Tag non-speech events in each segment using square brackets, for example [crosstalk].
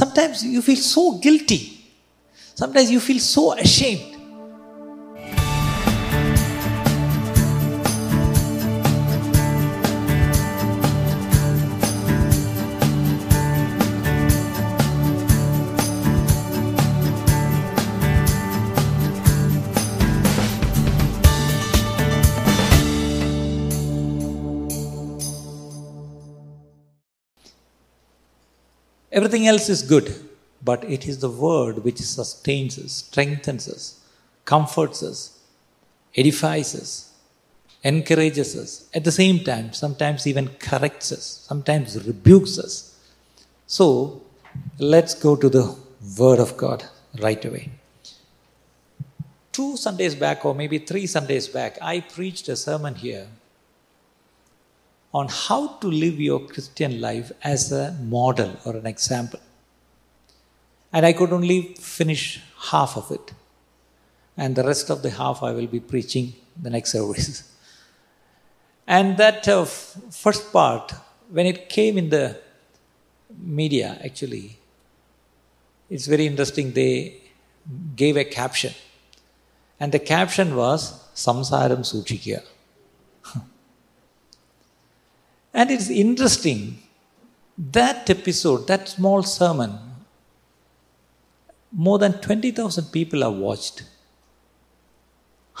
Sometimes you feel so guilty. Sometimes you feel so ashamed. Everything else is good, but it is the word which sustains us, strengthens us, comforts us, edifies us, encourages us. At the same time, sometimes even corrects us, sometimes rebukes us. So, let's go to the Word of God right away. Two Sundays back, or maybe three Sundays back, I preached a sermon here on how to live your Christian life as a model or an example. And I could only finish half of it. And the rest of the half I will be preaching the next [laughs] service. And that uh, first part, when it came in the media, actually, it's very interesting. They gave a caption. And the caption was Samsaram Suchikya. And it's interesting, that episode, that small sermon, more than 20,000 people have watched.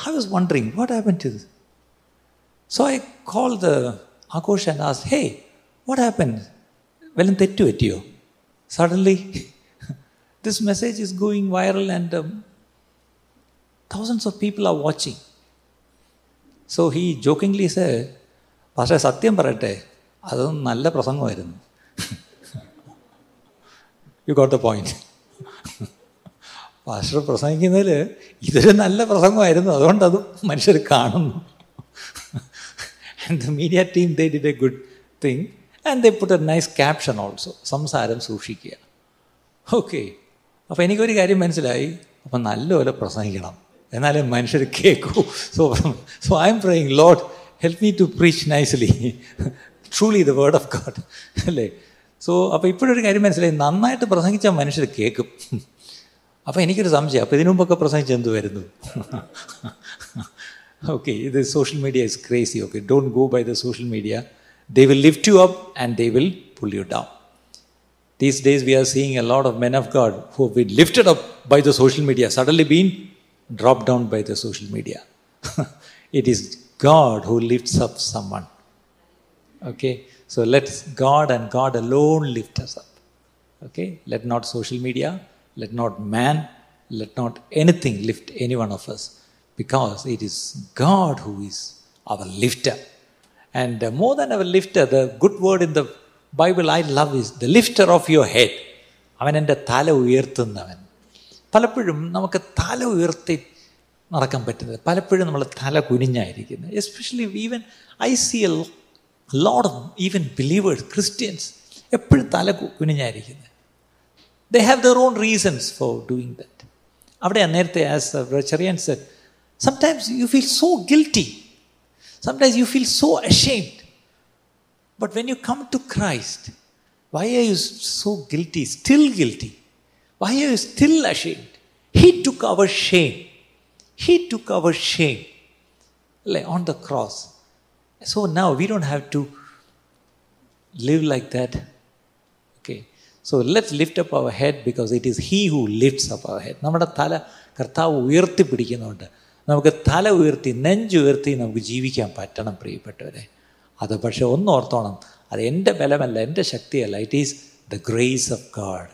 I was wondering, what happened to this? So I called the Akosh and asked, hey, what happened? Well, you Suddenly, [laughs] this message is going viral and um, thousands of people are watching. So he jokingly said, പക്ഷേ സത്യം പറയട്ടെ അതൊന്നും നല്ല പ്രസംഗമായിരുന്നു. You got the point pastor പ്രസംഗിക്കുന്നതിൽ ഇതൊരു നല്ല പ്രസംഗമായിരുന്നു. അതുകൊണ്ട് അത് മനുഷ്യർ കാണുന്നു. And the media team they did a good thing and they put a nice caption also സംസാരം സൂക്ഷിക്കുക. ഓക്കെ അപ്പോൾ എനിക്കൊരു കാര്യം മനസ്സിലായി. അപ്പം നല്ലപോലെ പ്രസംഗിക്കണം. എന്നാലേ മനുഷ്യർ കേൾക്കൂ so so I am praying Lord help me to preach nicely truly the word of God അല്ലേ സോ അപ്പോൾ ഇപ്പോഴൊരു കാര്യം മനസ്സിലായി നന്നായിട്ട് പ്രസംഗിച്ചാൽ മനുഷ്യർ കേൾക്കും അപ്പോൾ എനിക്കൊരു സംശയം അപ്പോൾ ഇതിനു മുമ്പൊക്കെ പ്രസംഗിച്ച് എന്ത് വരുന്നു ഓക്കെ ഇത് social media is crazy okay don't go by the social media they will lift you up and they will pull you down These days, we are seeing a lot of men of God who have been lifted up by the social media, suddenly been dropped down by the social media. it is God who lifts up someone. Okay? So let God and God alone lift us up. Okay? Let not social media, let not man, let not anything lift any one of us because it is God who is our lifter. And uh, more than our lifter, the good word in the Bible I love is the lifter of your head അവൻ എൻ്റെ തല ഉയർത്തുന്നവൻ പലപ്പോഴും നമുക്ക് തല ഉയർത്തി നടക്കാൻ പറ്റുന്നത് പലപ്പോഴും നമ്മൾ തല കുനിഞ്ഞായിരിക്കുന്നത് especially even I see a load of even believers Christians എപ്പോഴും തല കുനിഞ്ഞായിരിക്കുന്നത് they have their own reasons for doing that അവിടെ നേരത്തെ as Cherian said sometimes you feel so guilty sometimes you feel so ashamed But when you come to Christ, why are you so guilty, still guilty? Why are you still ashamed? He took our shame. He took our shame like on the cross. So now we don't have to live like that. Okay. So let's lift up our head because it is He who lifts up our head. നമ്മുടെ തല കർത്താവ് ഉയർത്തിപ്പിടിക്കുന്നുണ്ട് നമുക്ക് തല ഉയർത്തി നെഞ്ചുയർത്തി നമുക്ക് ജീവിക്കാൻ പറ്റണം പ്രിയപ്പെട്ടവരെ അത് പക്ഷെ ഒന്ന് ഓർത്തോണം അത് എന്റെ ബലമല്ല എന്റെ ശക്തിയല്ല it is the grace of God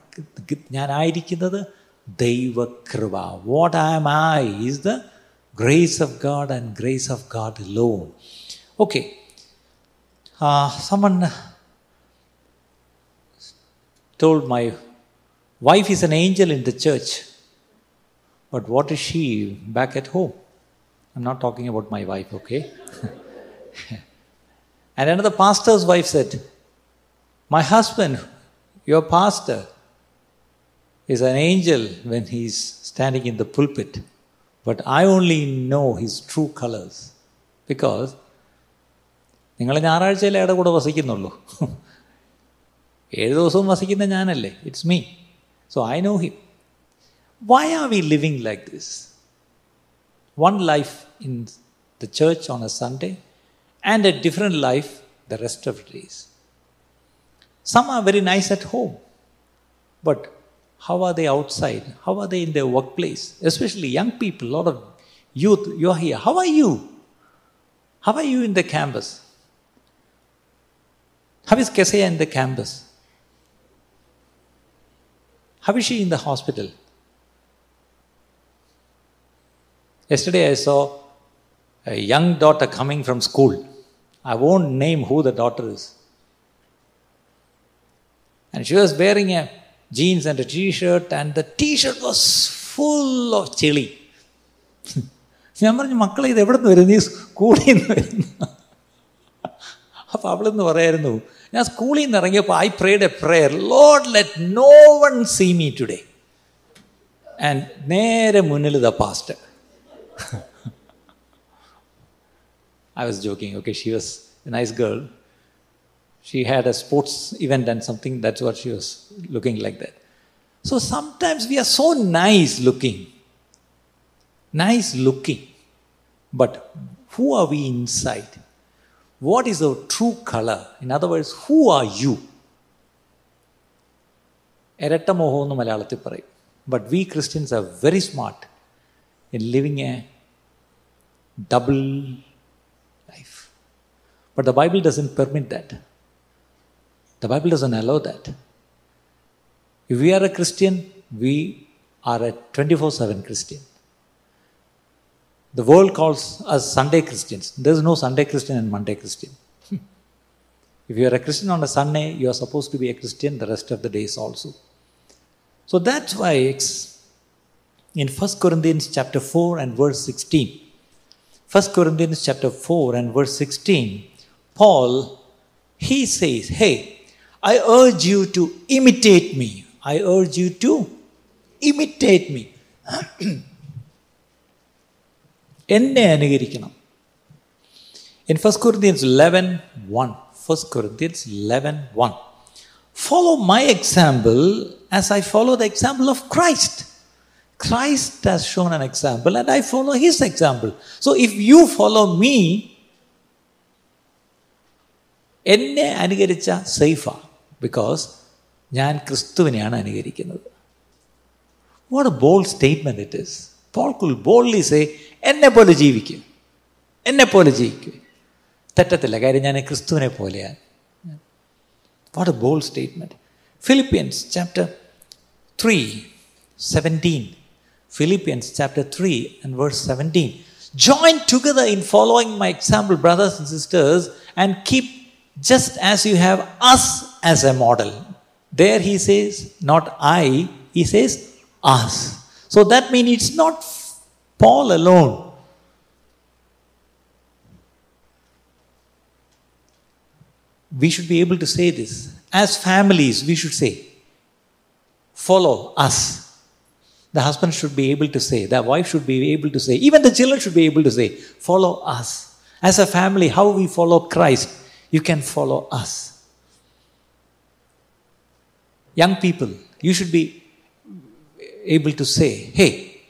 ഞാനായിരിക്കുന്നത് Deva Kriva. What am I is the grace of God and grace of God alone. Okay. Uh, someone told my wife is an angel in the church, but what is she back at home? I'm not talking about my wife, okay? [laughs] and another pastor's wife said, My husband, your pastor, is an angel when he's standing in the pulpit, but I only know his true colors because നിങ്ങൾ ഞായറാഴ്ചയിലെ ഇട കൂടെ വസിക്കുന്നുള്ളൂ ഏഴ് ദിവസവും വസിക്കുന്ന ഞാനല്ലേ it's me So I know him. Why are we living like this? One life in the church on a Sunday and a different life the rest of the days. Some are very nice at home, but how are they outside? How are they in their workplace? Especially young people, a lot of youth, you are here. How are you? How are you in the campus? How is Keseya in the campus? How is she in the hospital? Yesterday I saw a young daughter coming from school. I won't name who the daughter is. And she was wearing a jeans and a t-shirt and the t-shirt was full of chili. ഞാൻ പറഞ്ഞു മക്കളെ ഇത് എവിടെ നിന്ന് വരുന്നു നീ സ്കൂളിൽ നിന്ന് വരുന്നു അപ്പോൾ അവിടെ നിന്ന് പറയായിരുന്നു ഞാൻ സ്കൂളിൽ നിന്ന് ഇറങ്ങിയപ്പോൾ I prayed a prayer Lord let no one see me today and നേരെ മുന്നിൽ the past I was joking. Okay, she was a nice girl. She had a sports event and something, that's what she was looking like that. So sometimes we are so nice looking. Nice looking. But who are we inside? What is our true color? In other words, who are you? ഇരട്ടമോഹം എന്ന് മലയാളത്തിൽ പറയും but we Christians are very smart in living A double life. But the Bible doesn't permit that. the Bible doesn't allow that. If we are a Christian, we are a 24 7 Christian. The world calls us Sunday Christians. There is no Sunday Christian and Monday Christian. [laughs] if you are a Christian on a Sunday, you are supposed to be a Christian the rest of the days also. So that's why in 1 Corinthians chapter 4 and verse 16, 1 Corinthians chapter 4 and verse 16, Paul, he says, Hey, I urge you to imitate me. I urge you to imitate me. [clears throat] എന്നെ അനുകരിക്കണം in first Corinthians eleven one first Corinthians eleven one follow my example as I follow the example of Christ Christ has shown an example and I follow his example. So if you follow me, എന്നെ അനുകരിച്ച സേഫാ because ഞാൻ ക്രിസ്തുവിനെയാണ് അനുകരിക്കുന്നത് what a bold statement it is Paul could boldly say എന്നെ പോലെ ജീവിക്കും എന്നെ പോലെ ജീവിക്കും തെറ്റത്തില്ല കാര്യം ഞാൻ ക്രിസ്തുവിനെ പോലെയാണ് what a bold statement Philippians chapter three seventeen Philippians chapter 3 and verse 17. Join together in following my example, brothers and sisters, and keep just as you have us as a model. There he says, not I, he says us. So that means it's not Paul alone. We should be able to say this. As families, we should say, follow us the husband should be able to say, the wife should be able to say, even the children should be able to say, follow us. As a family, how we follow Christ, you can follow us. Young people, you should be able to say, hey,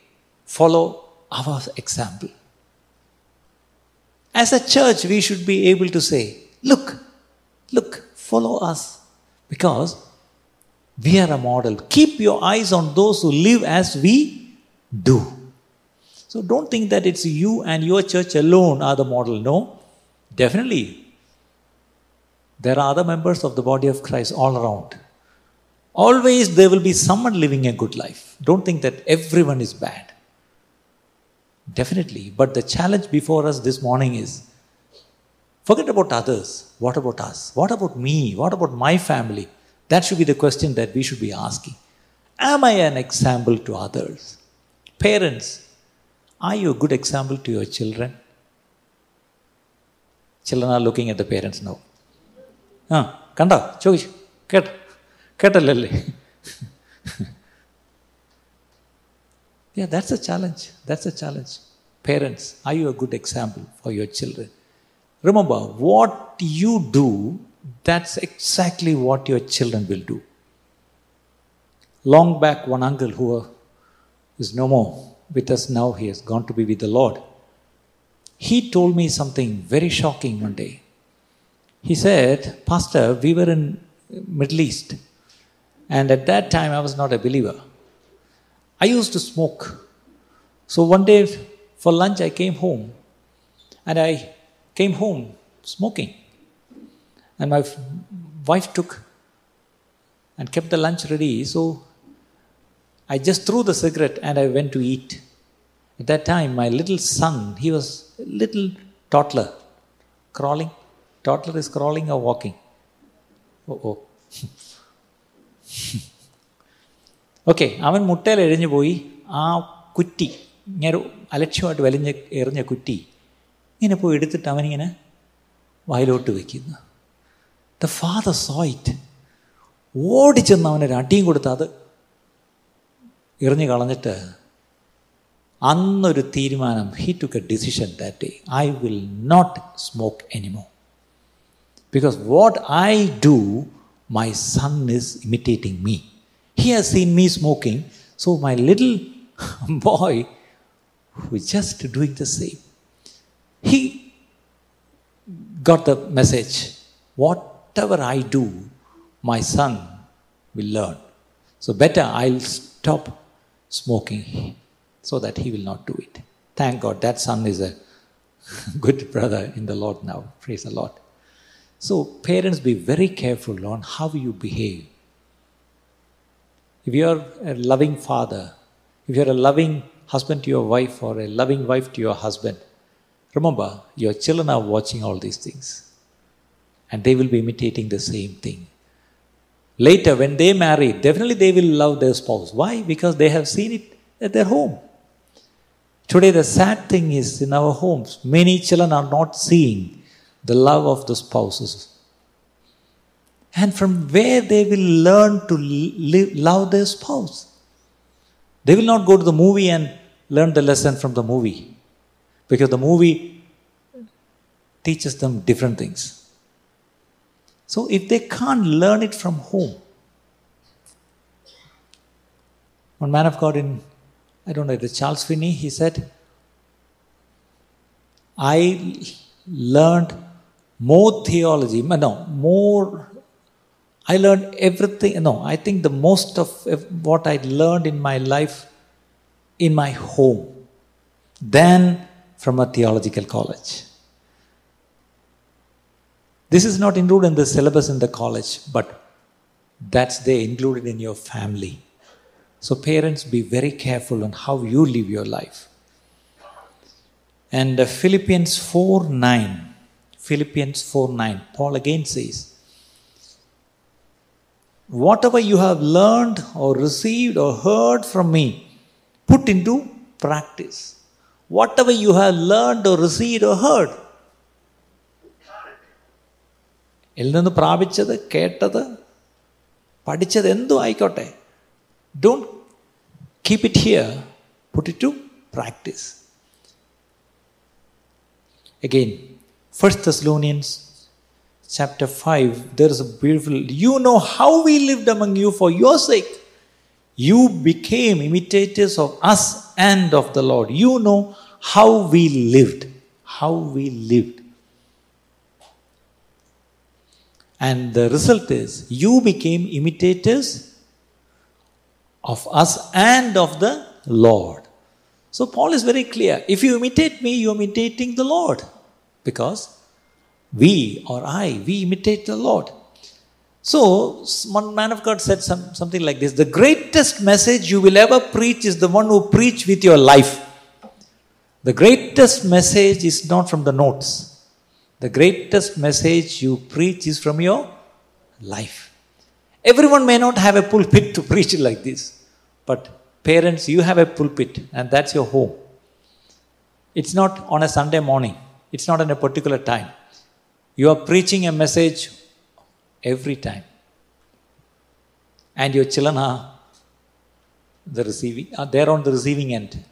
follow our example. As a church, we should be able to say, look, look, follow us. Because we are a model. Keep your eyes on those who live as we do. So don't think that it's you and your church alone are the model. No, definitely. There are other members of the body of Christ all around always there will be someone living a good life. Don't think that everyone is bad. Definitely. But the challenge before us this morning is forget about others. What about us? What about me? What about my family? That should be the question that we should be asking. Am I an example to others? Parents, are you a good example to your children? Children are looking at the parents now. Kanda, Chogish, Get. കേട്ടല്ലേ [laughs] Yeah, that's a challenge. That's a challenge. Parents, are you a good example for your children? Remember, what you do that's exactly what your children will do. Long back, one uncle who is no more with us now, he has gone to be with the Lord. He told me something very shocking one day. He said, Pastor, we were in Middle East, and at that time I was not a believer. I used to smoke. So one day for lunch I came home, and I came home smoking. And my wife took and kept the lunch ready. So I just threw the cigarette and I went to eat. At that time, my little son, he was a little toddler, crawling. Toddler is crawling or walking? Oh, oh. [laughs] [laughs] Okay അവൻ മുട്ടയിൽ എഴിഞ്ഞു പോയി. ആ കുറ്റി ഇങ്ങനെ അലക്ഷ്യമായിട്ട് വലിഞ്ഞ് എറിഞ്ഞ കുറ്റി ഇങ്ങനെ പോയി എടുത്തിട്ട് അവനിങ്ങനെ വായിലോട്ട് വയ്ക്കുന്നു. ദ ഫാദർ സോ ഇറ്റ് ഓടിച്ചെന്ന് അവനൊരു അടിയും കൊടുത്ത് അത് എറിഞ്ഞു കളഞ്ഞിട്ട് അന്നൊരു തീരുമാനം. He took a decision that day I will not smoke anymore because what I do My son is imitating me. He has seen me smoking. So my little [laughs] boy, who is just doing the same, he got the message whatever I do, my son will learn. So better I'll stop smoking so that he will not do it. Thank God that son is a [laughs] good brother in the Lord now. Praise the Lord. So, parents, be very careful on how you behave. If you are a loving father, if you are a loving husband to your wife or a loving wife to your husband, remember your children are watching all these things and they will be imitating the same thing. Later, when they marry, definitely they will love their spouse. Why? Because they have seen it at their home. Today, the sad thing is in our homes, many children are not seeing the love of the spouses. And from where they will learn to live, love their spouse. They will not go to the movie and learn the lesson from the movie because the movie teaches them different things. So, if they can't learn it from home, one man of God in, I don't know, the Charles Finney, he said, I learned more theology, no, more I learned everything. No, I think the most of what I learned in my life in my home than from a theological college. This is not included in the syllabus in the college, but that's there included in your family. So, parents, be very careful on how you live your life. And Philippians 4 9, Philippians 4 9, Paul again says, whatever you have learned or received or heard from me, put into practice. Whatever you have learned or received or heard. ഇതിൽ നിന്ന് പ്രാപിച്ചത് കേട്ടത് പഠിച്ചത് എന്തും ആയിക്കോട്ടെ don't keep it here put it to practice again First Thessalonians chapter 5, there is a beautiful, you know how we lived among you for your sake. You became imitators of us and of the Lord. You know how we lived. How we lived. And the result is, you became imitators of us and of the Lord. So Paul is very clear. If you imitate me, you're imitating the Lord. Because we or I, we imitate the Lord. So, one man of God said some, something like this The greatest message you will ever preach is the one who preach with your life. The greatest message is not from the notes. The greatest message you preach is from your life. Everyone may not have a pulpit to [laughs] preach like this, but parents, you have a pulpit, and that's your home. It's not on a Sunday morning, it's not in a particular time. You are preaching a message every time. And your children are the receiving, uh, are there on the receiving end.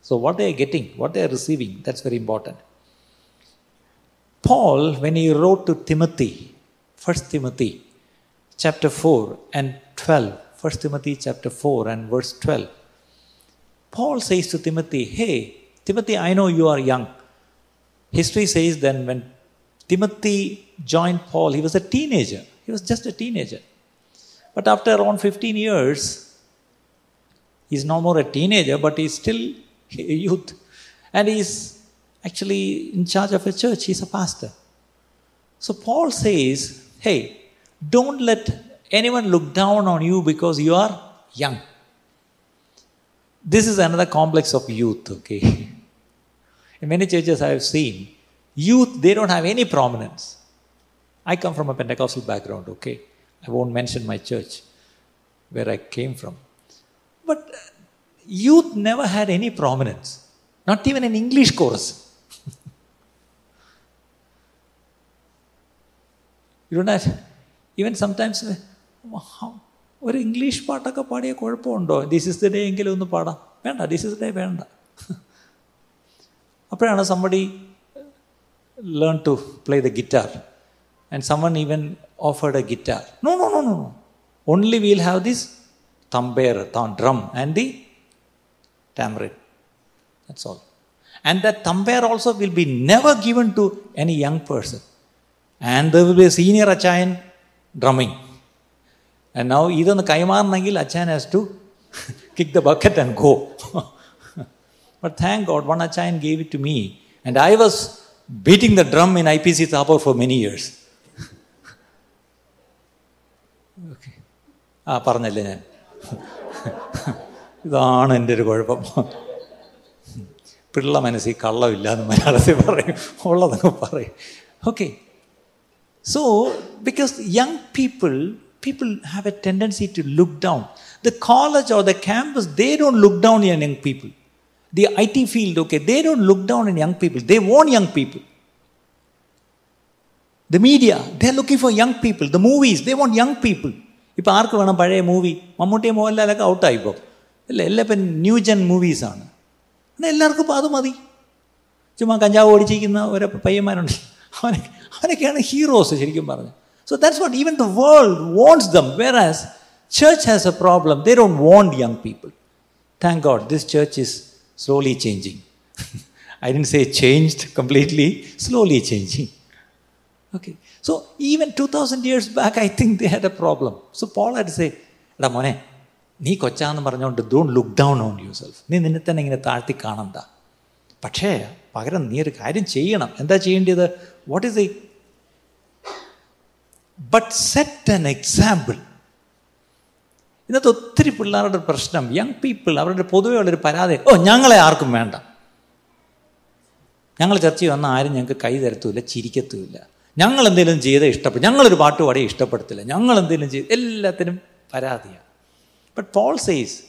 So what they are getting, what they are receiving, that's very important. Paul, when he wrote to Timothy, 1 Timothy chapter 4 and 12, 1 Timothy chapter 4 and verse 12. Paul says to Timothy, Hey, Timothy, I know you are young. History says then when Timothy joined Paul, he was a teenager. He was just a teenager. But after around 15 years, he's no more a teenager, but he's still a youth. And he's actually in charge of a church, he's a pastor. So Paul says, Hey, don't let anyone look down on you because you are young. This is another complex of youth, okay? In many churches I have seen, youth, they don't have any prominence. I come from a Pentecostal background, okay? I won't mention my church, where I came from. But youth never had any prominence, not even an English chorus. [laughs] you don't have, even sometimes, ഒരു English പാട്ടൊക്കെ പാടിയ കുഴപ്പമുണ്ടോ this is the day എങ്കിലും ഒന്ന് പാടാം വേണ്ട this is day വേണ്ട [laughs] അപ്പോഴാണ് somebody learn to play the guitar and someone even offered a guitar no no no no no only have have this tambour drum and the tambourine. That's all. And that tampere also will be never given to any young person. And there will be a senior achayan drumming. And now ഇതൊന്ന് കൈമാറണമെങ്കിൽ അച്ചാൻ has to kick the bucket and go but thank God one അച്ചായൻ gave it to me and I was beating the drum in I P C Thapar for many years okay ആ പറഞ്ഞല്ലേ ഞാൻ ഇതാണ് എൻ്റെ ഒരു കുഴപ്പം പിള്ള മനസ്സിൽ കള്ളമില്ല എന്ന് മലയാളത്തിൽ പറയും ഉള്ളതൊക്കെ പറയും okay so because young people people have a tendency to look down the college or the campus they don't look down in young people the I T field okay they don't look down in young people they won't young people the media they are looking for young people the movies they won't young people ഇപ്പം ആർക്ക് വേണം പഴയ movie മമ്മൂട്ടിയും മോഹൻലാലൊക്കെ ഔട്ടായിപ്പോൾ അല്ല എല്ലാം ഇപ്പം new gen മൂവീസാണ് എന്നാൽ എല്ലാവർക്കും ഇപ്പോൾ അത് മതി ചുമ്മാ കഞ്ചാവ് ഓടിച്ചിരിക്കുന്ന ഓരോ പയ്യന്മാരുണ്ട് അവനെ അവനൊക്കെയാണ് ഹീറോസ് ശരിക്കും പറഞ്ഞു so that's what even the world wants dum where as church has A problem they don't want young people thank God this church is slowly changing [laughs] I don't say changed completely slowly changing okay so even two thousand years back I think they had A problem so Paul had say എടാ മോനെ നീ കൊച്ചാന്ന് പറഞ്ഞുകൊണ്ട് don't look down on yourself നീ നിന്നെ തന്നെ ഇങ്ങനെ താഴ്ത്തി കാണണ്ട പക്ഷേ പകരം നീ ഒരു കാര്യം ചെയ്യണം എന്താ ചെയ്യേണ്ടത് what is the but set an example ഇന്നത്തെ ഒത്തിരി പിള്ളേരുടെ പ്രശ്നം. യങ് പീപ്പിൾ അവരുടെ പൊതുവെ ഉള്ളൊരു പരാതി. ഓ ഞങ്ങളെ ആർക്കും വേണ്ട. ഞങ്ങൾ ചർച്ചയിൽ വന്ന ആരും ഞങ്ങൾക്ക് കൈ തരത്തുമില്ല ചിരിക്കത്തുമില്ല. ഞങ്ങൾ എന്തെങ്കിലും ചെയ്ത് ഇഷ്ടപ്പെടും ഞങ്ങളൊരു പാട്ട് പാടിയേ ഇഷ്ടപ്പെടത്തില്ല. ഞങ്ങൾ എന്തെങ്കിലും ചെയ്ത് എല്ലാത്തിനും പരാതിയാണ് ബട്ട് പോൾ സെയ്സ്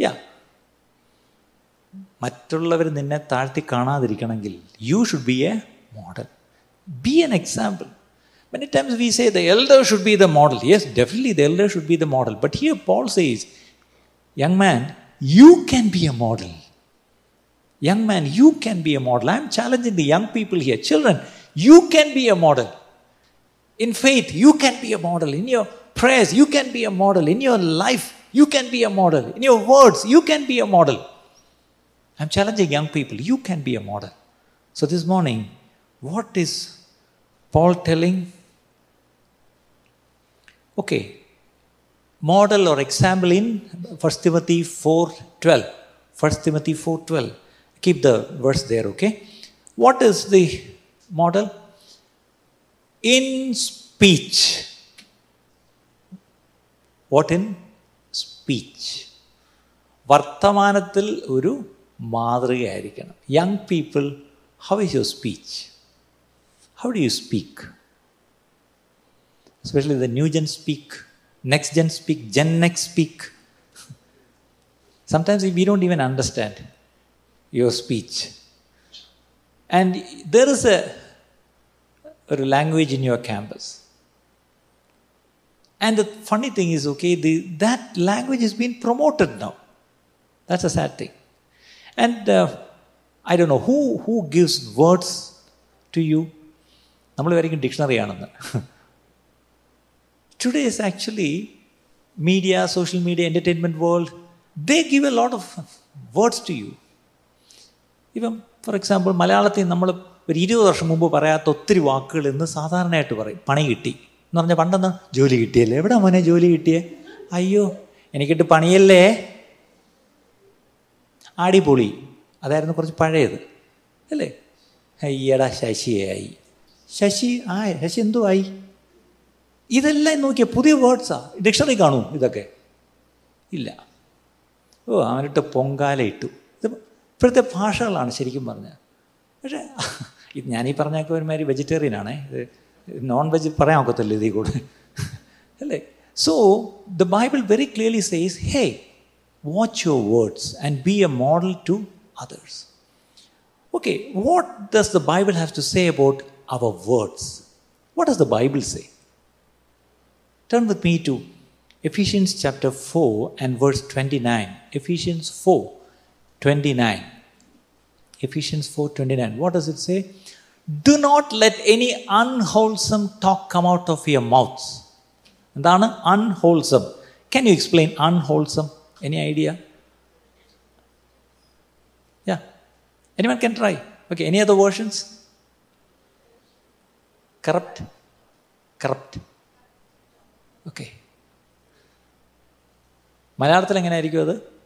യാ മറ്റുള്ളവർ നിന്നെ താഴ്ത്തി കാണാതിരിക്കണമെങ്കിൽ you should be a model be an example Many times we say the elder should be the model. Yes, definitely the elder should be the model. But here Paul says, young man, you can be a model. Young man, you can be a model. I'm challenging the young people here. Children, you can be a model. In faith, you can be a model. In your prayers, you can be a model. In your life, you can be a model. In your words, you can be a model. I'm challenging young people. You can be a model. So this morning, what is Paul telling? Okay. Model or example in 1 Timothy 4:12. 1 Timothy 4:12. Keep the verse there, okay? What is the model? In speech. What in speech? വർത്തമാനത്തിൽ ഒരു മാതൃകയായിരിക്കണം young people how is your speech how do you speak especially the new gen speak, next gen speak, gen next speak. Sometimes we don't even understand your speech. And there is a, a language in your campus. And the funny thing is, okay, the, that language is being promoted now. That's a sad thing. And uh, I don't know who, who gives words to you. നമ്മൾ വരയ്ക്കും dictionary ആണെന്ന് today is actually media, social media, entertainment world, they give a lot of words to you. ഇപ്പം for example മലയാളത്തിൽ നമ്മൾ ഒരു ഇരുപത് വർഷം മുമ്പ് പറയാത്ത ഒത്തിരി വാക്കുകൾ ഇന്ന് സാധാരണയായിട്ട് പറയും. പണി കിട്ടി. എന്ന് പറഞ്ഞാൽ പണ്ടെന്ന് ജോലി കിട്ടിയല്ലേ? എവിടെ മോനെ ജോലി കിട്ടിയേ? അയ്യോ എനിക്കിട്ട് പണിയല്ലേ? ആടിപൊളി. അതായിരുന്നു കുറച്ച് പഴയത്. അല്ലേ? അയ്യടാ ശശിയായി ശശി ആ ശശി എന്തോ ആയി? ഇതെല്ലാം നോക്കിയ പുതിയ വേർഡ്സാ ഡിക്ഷണറി കാണൂ ഇതൊക്കെ ഇല്ല ഓ അവനിട്ട് പൊങ്കാല ഇട്ടു ഇത് ഇപ്പോഴത്തെ ഭാഷകളാണ് ശരിക്കും പറഞ്ഞത് പക്ഷേ ഇത് ഞാനീ പറഞ്ഞൊക്കെ ഒരുമാതിരി വെജിറ്റേറിയൻ ആണേ ഇത് നോൺ വെജ് പറയാൻ ഒക്കത്തില്ല ഇതിൽ കൂടെ അല്ലേ so the Bible very clearly says hey watch your words and be a model to others okay what does the Bible have to say about our words what does the Bible say Turn with me to Ephesians chapter 4 and verse 29. Ephesians 4 29. Ephesians 4 29. What does it say? Do not let any unwholesome talk come out of your mouths. എന്താണ് unwholesome can you explain unwholesome any idea yeah any one can try okay any other versions corrupt corrupt okay. മലയാളത്തിൽ എങ്ങനെയായിരിക്കും അത്?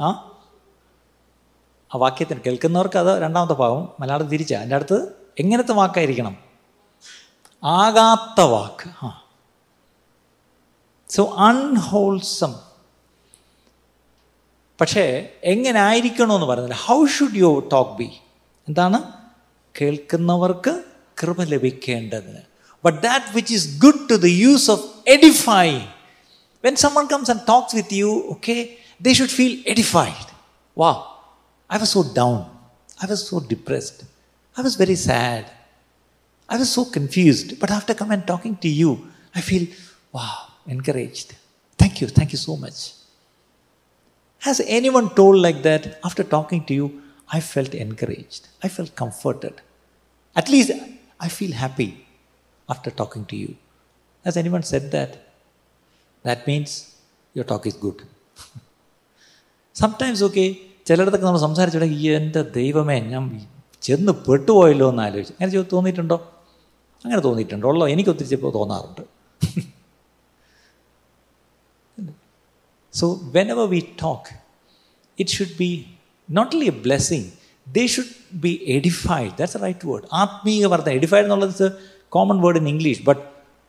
ആ? ആ വാക്യത്തിന് കേൾക്കുന്നവർക്ക് അത് രണ്ടാമത്തെ ഭാഗം മലയാളത്തിൽ തിരിച്ചാൽ എന്റെ അടുത്ത് എങ്ങനത്തെ വാക്കായിരിക്കണം? ആകാത്ത വാക്ക്. ആ. സോ അൺഹോൾസം പക്ഷേ എങ്ങനെ ആയിരിക്കണമെന്ന് പറയുന്നില്ല how should you talk be എന്താണ്? കേൾക്കുന്നവർക്ക് കൃപ ലഭിക്കേണ്ടതിന്. But that which is good to the use of edifying. When someone comes and talks with you, okay, they should feel edified. Wow, I was so down. I was so depressed. I was very sad. I was so confused. But after coming and talking to you, I feel, wow, encouraged. Thank you. Thank you so much. Has anyone told like that after talking to you? I felt encouraged. I felt comforted. At least I feel happy after talking to you. Has anyone said that? That means your talk is good. [laughs] Sometimes okay ചിലയിടത്തൊക്കെ നമ്മൾ സംസാരിച്ചിട്ട് ഈ എൻ്റെ ദൈവമേ ഞാൻ ചെന്ന് പെട്ടുപോയല്ലോ എന്ന് ആലോചിച്ചു അങ്ങനെ തോന്നിയിട്ടുണ്ടോ അങ്ങനെ തോന്നിയിട്ടുണ്ടോ ഉള്ളോ എനിക്ക് ഒത്തിരി ചിലപ്പോൾ തോന്നാറുണ്ട് [laughs] so when ever we talk it should be not only A blessing they should be എഡിഫൈഡ് that's A right word ആത്മീയ വർദ്ധന എഡിഫൈഡ് എന്നുള്ളത് common word in English but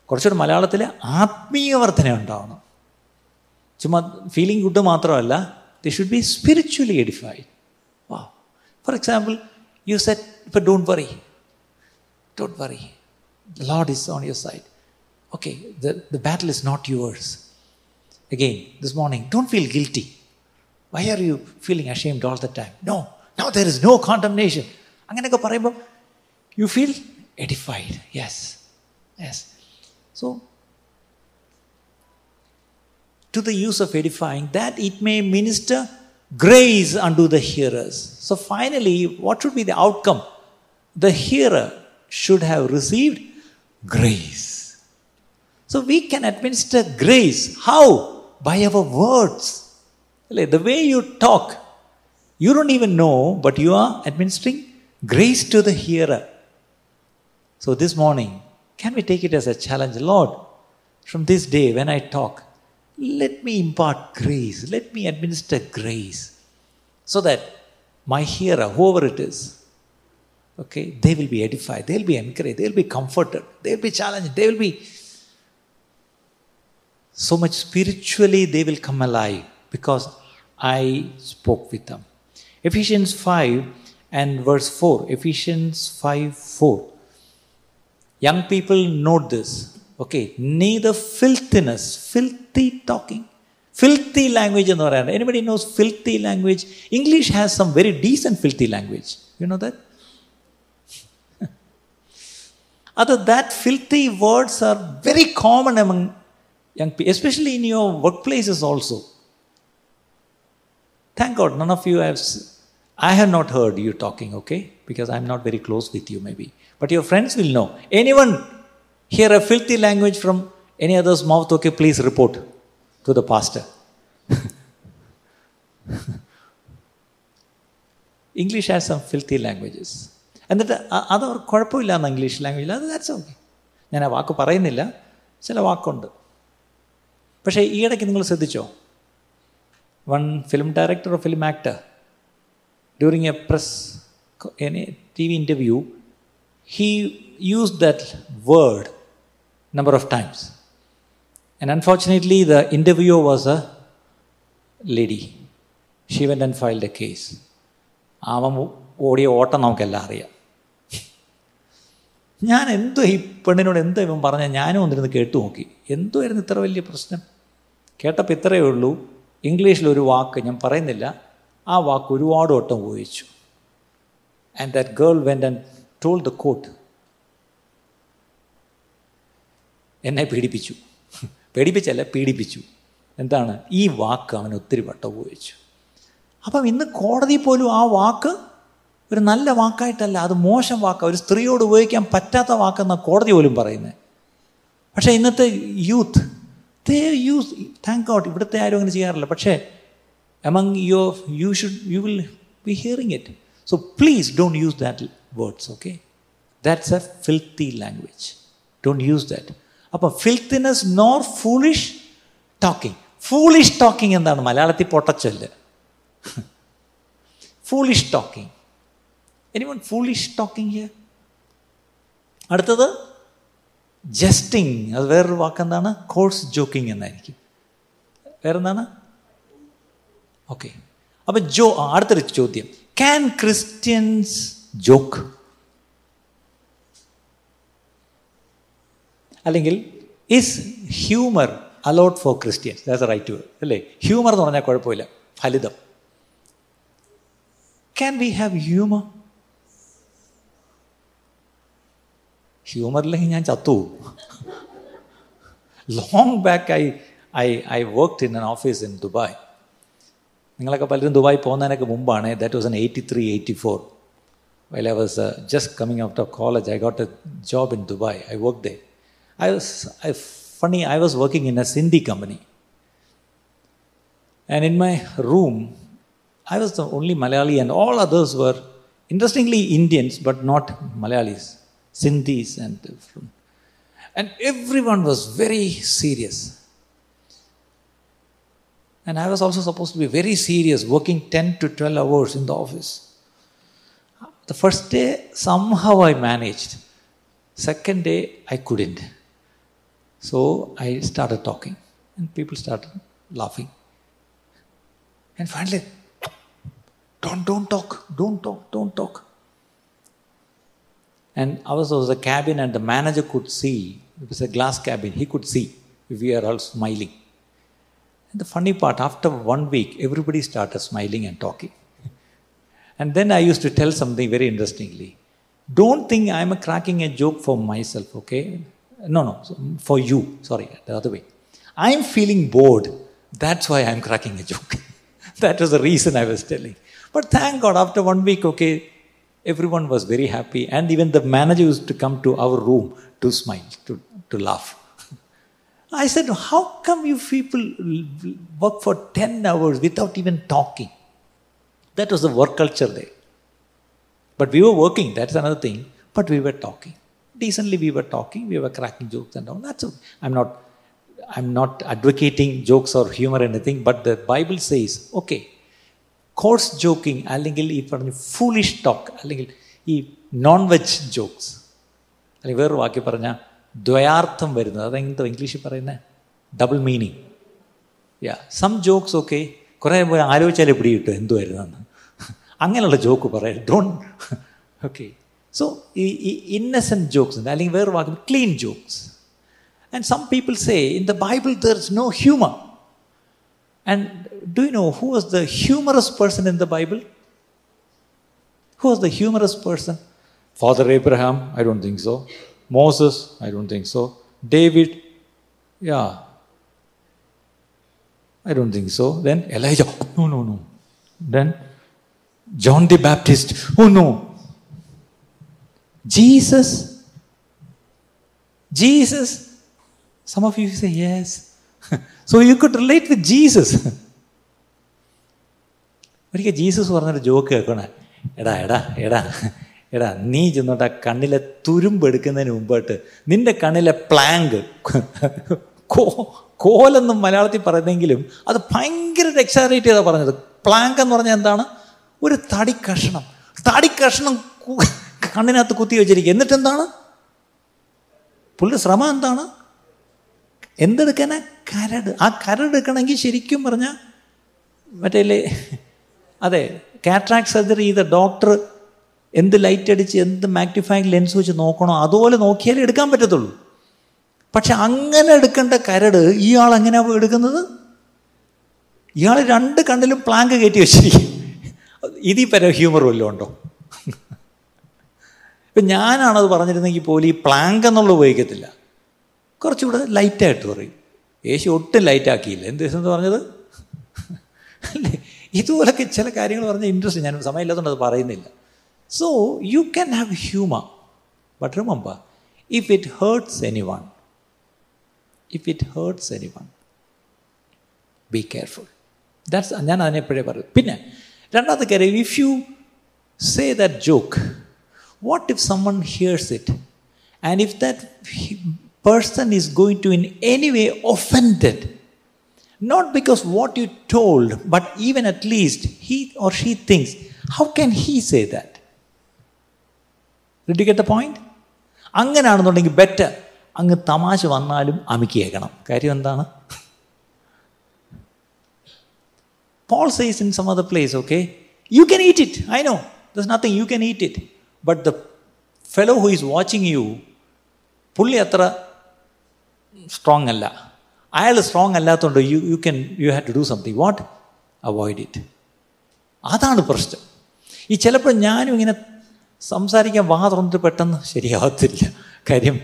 കുറച്ചുകൂടെ മലയാളത്തിൽ ആത്മീയ വർധന ഉണ്ടാവണം ചുമ്മാ ഫീലിംഗ് ഗുഡ് മാത്രമല്ല they should be spiritually edified വാ ഫോർ എക്സാമ്പിൾ യു സെറ്റ് ഇപ്പം don't worry don't worry the Lord is on your side okay the the battle is not yours again this morning don't feel guilty why are you feeling ashamed all the time no no there is no condemnation അങ്ങനെയൊക്കെ പറയുമ്പോൾ you feel edified. Yes. Yes. So, to the use of edifying, that it may minister grace unto the hearers. So, finally, what should be the outcome? The hearer should have received grace. So, we can administer grace. How? By our words. The way you talk, you don't even know, but you are administering grace to the hearer. So this morning, can we take it as a challenge? Lord, from this day when I talk, let me impart grace, let me administer grace, so that my hearer, whoever it is, okay, they will be edified, they'll be encouraged, they'll be comforted, they'll be challenged, they will be so much spiritually, they will come alive because I spoke with them. Ephesians 5 and verse 4. Ephesians 5 4 Young people note this. Okay, neither filthiness, filthy talking, filthy language എന്ന് പറയാറുണ്ട് anybody knows filthy language english has some very decent filthy language you know that [laughs] other that filthy words are very common among young people especially in your workplaces also thank god none of you have i have not heard you talking okay because i'm not very close with you maybe but your friends will know anyone hear a filthy language from Any other's mouth, okay, please report to the pastor. [laughs] English has some filthy languages എന്നിട്ട് അത് അവർ കുഴപ്പമില്ല എന്ന് English ലാംഗ്വേജിൽ അത് that's okay ഞാൻ ആ വാക്ക് പറയുന്നില്ല ചില വാക്കുണ്ട് പക്ഷേ ഈ ഇടയ്ക്ക് നിങ്ങൾ ശ്രദ്ധിച്ചോ one film director or film actor during a press a T V interview he used that word number of times. And unfortunately the interviewer was a lady. She went and filed a case. അവൻ ഓടിയ ഓട്ടം നമുക്കെല്ലാം അറിയാം. ഞാൻ എന്തോ ഈ പെണ്ണിനോട് എന്തോ ഇവൻ പറഞ്ഞ ഞാനും ഒന്നിരുന്ന് കേട്ടു നോക്കി. എന്തോ ആയിരുന്നു ഇത്ര വലിയ പ്രശ്നം? കേട്ടപ്പോൾ ഇത്രയേ ഉള്ളൂ. ഇംഗ്ലീഷിലൊരു വാക്ക് ഞാൻ പറയുന്നില്ല. ആ വാക്ക് ഒരുപാട് വട്ടം ഉപയോഗിച്ചു. And that girl went and told the court എന്നെ പീഡിപ്പിച്ചു. പേടിപ്പിച്ചല്ല പീഡിപ്പിച്ചു. എന്താണ്? ഈ വാക്ക് അവൻ ഒത്തിരി വട്ടം ഉപയോഗിച്ചു. അപ്പം ഇന്ന് കോടതി പോലും ആ വാക്ക് ഒരു നല്ല വാക്കായിട്ടല്ല അത് മോശം വാക്ക്. ഒരു സ്ത്രീയോട് ഉപയോഗിക്കാൻ പറ്റാത്ത വാക്കെന്ന കോടതി പോലും പറയുന്നത് പക്ഷേ ഇന്നത്തെ youth they use thank God ഇവിടുത്തെ ആരും അങ്ങനെ ചെയ്യാറില്ല. പക്ഷേ among your you should you will be hearing it. So please don't use that words okay? That's a filthy language. Don't use that. അപ്പോൾ filthiness nor foolish talking foolish talking എന്താണ്? മലയാളത്തിൽ പൊട്ടച്ചൊല്ല്. Foolish talking anyone foolish talking here അടുത്തത് jesting അത് വേറൊരു വാക്കെന്താണ്? Course joking എന്നായിരിക്കും. വേറെന്താണ്? Okay അപ്പം ജോ അടുത്തൊരു ചോദ്യം ക്യാൻ ക്രിസ്ത്യൻസ് ജോക്ക് അല്ലെങ്കിൽ is humour allowed for Christians that's right word അല്ലേ ഹ്യൂമർ എന്ന് പറഞ്ഞാൽ കുഴപ്പമില്ല ഫലിതം can we have humour humour ഇല്ലെങ്കിൽ ഞാൻ ചത്തു long back I I I worked in N office in Dubai നിങ്ങളൊക്കെ പലരും ദുബായ് പോകുന്നതിനൊക്കെ മുമ്പാണ് that was in eighty three eighty four while I was just coming out of college I got a job in Dubai I work they I was I, funny, I was working in a Sindhi company. And in my room, I was the only Malayali, and all others were interestingly Indians, but not Malayalis, Sindhis, and and everyone was very serious. And I was also supposed to be very serious, working 10 to 12 hours in the office. The first day, somehow I managed. Second day, I couldn't. So I started talking, and people started laughing. And finally, don't, don't talk, don't talk, don't talk. And ours was a cabin, and the manager could see. It was a glass cabin. He could see if we are all smiling. And the funny part, after one week, everybody started smiling and talking. [laughs] and then I used to tell something very interestingly. Don't think I'm cracking a joke for myself, okay? No, no, mm, for you. Sorry, the other way. I'm feeling bored. That's why I'm cracking a joke. [laughs] that was the reason I was telling. But thank God, after one week, okay, everyone was very happy. And even the manager used to come to our room to smile, to, to laugh. I said, How come you people work for 10 hours without even talking? That was the work culture there. But we were working, that's another thing. But we were talking. Decently, we were talking, we were cracking jokes and all. That's okay. I'm not, I'm not advocating jokes or humor or anything, but the Bible says, okay, course joking അല്ലെങ്കിൽ ഈ പറഞ്ഞ foolish talk അല്ലെങ്കിൽ ഈ non veg jokes അല്ലെങ്കിൽ വേറൊരു വാക്കി പറഞ്ഞാൽ ദ്വയാർത്ഥം വരുന്നത് അതെന്തോ ഇംഗ്ലീഷിൽ പറയുന്നത് double meaning yeah some jokes ഒക്കെ കുറേ പോയി ആലോചിച്ചാലേ പിടി കിട്ടും എന്തുവായിരുന്നെന്ന് അങ്ങനെയുള്ള ജോക്ക് പറയാം ഡോണ്ട് ഓക്കെ സോ ഈ ഇന്നസെൻറ്റ് ജോക്സ് ഉണ്ട് അല്ലെങ്കിൽ വേറെ വാക്ക് clean jokes and some people say in the Bible there is no humour and do you know who was the humorous person in the Bible who was the humorous person father Abraham I don't think so Moses I don't think so David yeah I don't think so. Then Elijah, no, no, no. Then John the Baptist, oh no. Jesus, Jesus, Some of you say, Yes. [laughs] so you could relate with Jesus. [laughs] ഒരിക്കൽ Jesus പറഞ്ഞൊരു joke കേൾക്കണേ എടാ എടാ എടാ എടാ നീ ചെന്നോട്ട് കണ്ണിലെ തുരുമ്പെടുക്കുന്നതിന് മുമ്പായിട്ട് നിന്റെ കണ്ണിലെ പ്ലാങ്ക് കോ കോലെന്നും മലയാളത്തിൽ പറയുന്നെങ്കിലും അത് ഭയങ്കര എക്സാറേറ്റ് ചെയ്താ പറഞ്ഞത്? പ്ലാങ്ക് എന്ന് പറഞ്ഞാൽ എന്താണ്? ഒരു തടി കഷ്ണം. തടി കഷ്ണം കണ്ണിനകത്ത് കുത്തി വെച്ചിരിക്കുക. എന്നിട്ട് എന്താണ്? പുള്ളി ശ്രമം എന്താണ്? എന്തെടുക്കാനാ കരട്? ആ കരട് എടുക്കണമെങ്കിൽ ശരിക്കും പറഞ്ഞാൽ മറ്റേ അതെ കാട്രാക്ട് സർജറി ചെയ്ത ഡോക്ടർ എന്ത് ലൈറ്റ് അടിച്ച് എന്ത് മാഗ്നിഫൈങ് ലെൻസ് വെച്ച് നോക്കണോ അതുപോലെ നോക്കിയാലേ എടുക്കാൻ പറ്റത്തുള്ളൂ. പക്ഷെ അങ്ങനെ എടുക്കേണ്ട കരട് ഇയാൾ എങ്ങനെയാണ് എടുക്കുന്നത്? ഇയാൾ രണ്ട് കണ്ണിലും പ്ലാങ്ക് കയറ്റി വെച്ചിരിക്കും. ഇതി പര ഹ്യൂമർ വല്ലതും ഉണ്ടോ? ഇപ്പം ഞാനാണത് പറഞ്ഞിരുന്നെങ്കിൽ പോലും ഈ പ്ലാങ്ക് എന്നുള്ള ഉപയോഗിക്കത്തില്ല. കുറച്ചുകൂടെ ലൈറ്റായിട്ട് പറയും. യേശു ഒട്ടും ലൈറ്റാക്കിയില്ല എന്ത് എന്ന് പറഞ്ഞത്? ഇതുപോലൊക്കെ ചില കാര്യങ്ങൾ പറഞ്ഞാൽ ഇൻട്രസ്റ്റ് ഞാൻ സമയമില്ലാത്തതുകൊണ്ട് അത് പറയുന്നില്ല. So you can have humour but remember if it hertz any one if it hertz any one be careful that's ഞാൻ അതിനെപ്പോഴേ പറയും പിന്നെ രണ്ടാമത്തെ കാര്യം if you say that joke what if someone here's it and if that person is going to in any way offended not because what you told but even at least he or she thinks how can he say that did you get the point അങ്ങനെയാണെന്നുണ്ടെങ്കിൽ better അങ്ങ് തമാശ വന്നാലും അമിക്ക് കേൾക്കണം കാര്യം എന്താണ് Paul says in some other place, okay, you can eat it. I know. There's nothing. You can eat it. But the fellow who is watching you, പുള്ളി അത്ര strong അല്ല അയാൾ സ്ട്രോങ് അല്ലാത്തതുകൊണ്ട് you you can you have to do something what avoid it അതാണ് പ്രശ്നം ഈ ചിലപ്പോൾ ഞാനും ഇങ്ങനെ സംസാരിക്കാൻ വാ തുറന്നിട്ട് പെട്ടെന്ന് ശരിയാവത്തില്ല കാര്യം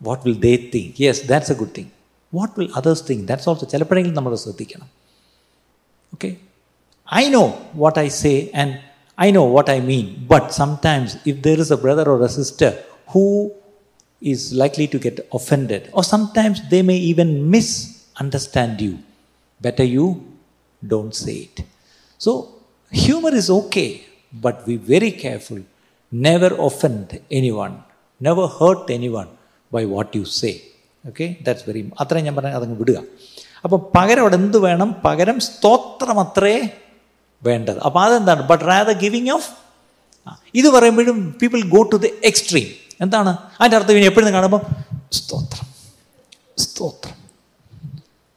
what will they think yes that's a good thing what will others think that's also ചിലപ്പോഴെങ്കിലും നമ്മൾ ശ്രദ്ധിക്കണം okay I know what I say and I know what I mean but sometimes if there is a brother or a sister who is likely to get offended, or sometimes they may even misunderstand you. Better you don't say it. So, humor is okay, but be very careful. Never offend anyone, never hurt anyone by what you say. Okay that's very അത്രയും ഞാൻ പറഞ്ഞാൽ അതങ്ങ് വിടുക. അപ്പോൾ പകരം അവിടെ എന്ത് വേണം? പകരം സ്തോത്രം അത്രേ വേണ്ടത്. അപ്പോൾ അതെന്താണ്? ബട്ട് റാദർ ഗിവിങ് ഓഫ് ഇത് പറയുമ്പോഴും people go to the extreme എന്താണ്? അതിന്റെ അർത്ഥം ഇനി എപ്പോഴും കാണുമ്പോൾ സ്തോത്രം. സ്തോത്രം.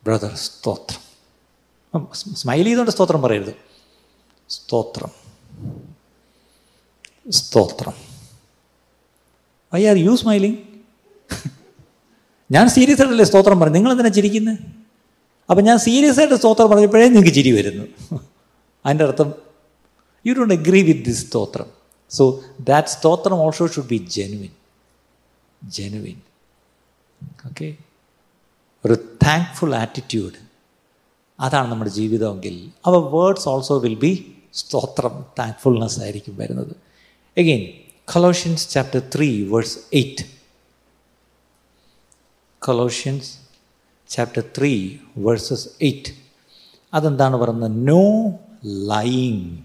ബ്രദർ സ്തോത്രം. സ്മൈൽ ചെയ്തുകൊണ്ട് സ്തോത്രം പറയരുത്. സ്തോത്രം. സ്തോത്രം. വൈ ആർ യു സ്മൈലിംഗ് ഞാൻ സീരിയസ് ആയിട്ടല്ലേ സ്തോത്രം പറഞ്ഞു നിങ്ങൾ എന്തിനാ ചിരിക്കുന്നത് അപ്പം ഞാൻ സീരിയസ് ആയിട്ട് സ്തോത്രം പറഞ്ഞപ്പോഴേ നിങ്ങൾക്ക് ചിരി വരുന്നു. അതിന്റെ അർത്ഥം you don't agree with this സ്തോത്രം. സോ ദാറ്റ് സ്തോത്രം also should be genuine genuine okay ഒരു താങ്ക്ഫുൾ ആറ്റിറ്റ്യൂഡ് അതാണ് നമ്മുടെ ജീവിതമെങ്കിൽ. Our words also will be സ്തോത്രം താങ്ക്ഫുൾനെസ് ആയിരിക്കും വരുന്നത്. Again, Colossians chapter 3, verse 8. Colossians chapter 3, verses 8. അതെന്താണ് പറയുന്നത്? No lying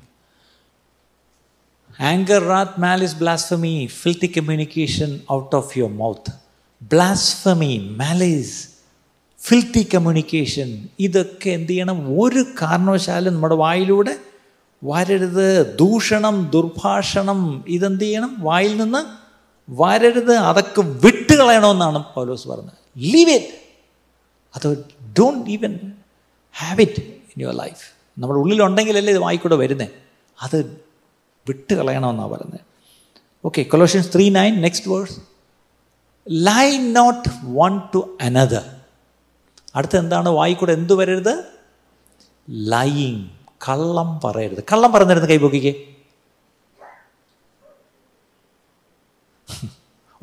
anger wrath malice blasphemy filthy communication out of your mouth blasphemy malice filthy communication ഇതൊക്കെ എന്ത് ചെയ്യണം? ഒരു കാരണവശാലും നമ്മുടെ വായിലൂടെ വരരുത് ദൂഷണം ദുർഭാഷണം ഇതെന്ത് ചെയ്യണം? വായിൽ നിന്ന് വരരുത് അതൊക്കെ വിട്ടുകളയണമെന്നാണ് പൗലോസ് പറഞ്ഞത്. ലീവ് ഇറ്റ് അത് don't even have it in your life നമ്മുടെ ഉള്ളിലുണ്ടെങ്കിലല്ലേ ഇത് വായിക്കൂടെ വരുന്നത് അത് വിട്ട് കളയണമെന്നാണ് പറയുന്നത് okay Colossians three nine next verse lie not one to another അടുത്ത എന്താണ് വായിക്കൂടെ എന്തു വരരുത്? ലൈയിങ് കള്ളം പറയരുത്. കള്ളം പറഞ്ഞിരുന്ന് കൈപൊക്കിക്കേ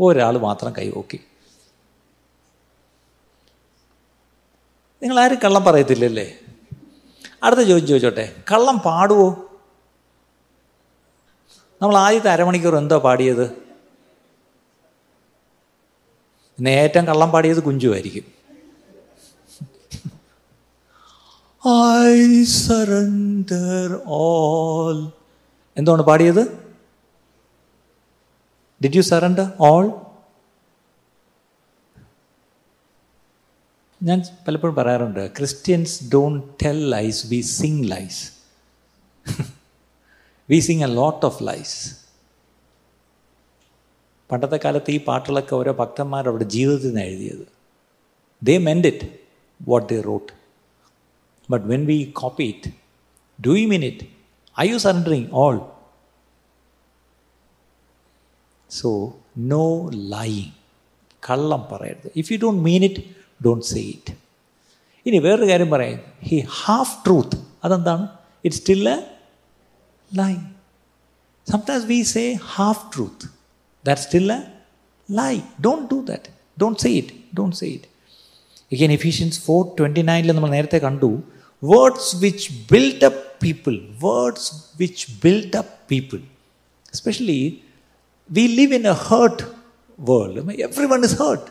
ഒരാൾ മാത്രം കൈപൊക്കി നിങ്ങൾ ആരും കള്ളം പറയത്തില്ലല്ലേ? അടുത്ത ചോദിച്ചു ചോദിച്ചോട്ടെ. കള്ളം പാടുവോ? നമ്മൾ ആദ്യത്തെ അരമണിക്കൂർ എന്തോ പാടിയത്? പിന്നെ ഏറ്റവും കള്ളം പാടിയത് കുഞ്ചുമായിരിക്കും I സറണ്ടർ ഓൾ എന്താണ് പാടിയത്? ഡിഡ് യു സറണ്ടർ ഓൾ ഞാൻ പലപ്പോഴും പറയാറുണ്ട് Christians don't tell lies we sing lies we sing a lot of lies പണ്ടത്തെ കാലത്ത് ഈ പാട്ടുകളൊക്കെ ഓരോ ഭക്തന്മാർ അവരുടെ ജീവിതത്തിൽ നിന്ന് എഴുതിയത്. They meant it what they wrote but when we copy it do you mean it I U surrendering all so no lying കള്ളം പറയരുത് if you don't mean it don't say it ഇനി വേറൊരു കാര്യം പറയാം ഹി ഹാഫ് ട്രൂത്ത് അതെന്താണ് it still a lie sometimes we say half truth that still a lie don't do that don't say it don't say it again ephesians 4 29 നമ്മൾ നേരത്തെ കണ്ടു words which built up people words which built up people. Especially we live in a hurt world. I mean, everyone is hurt.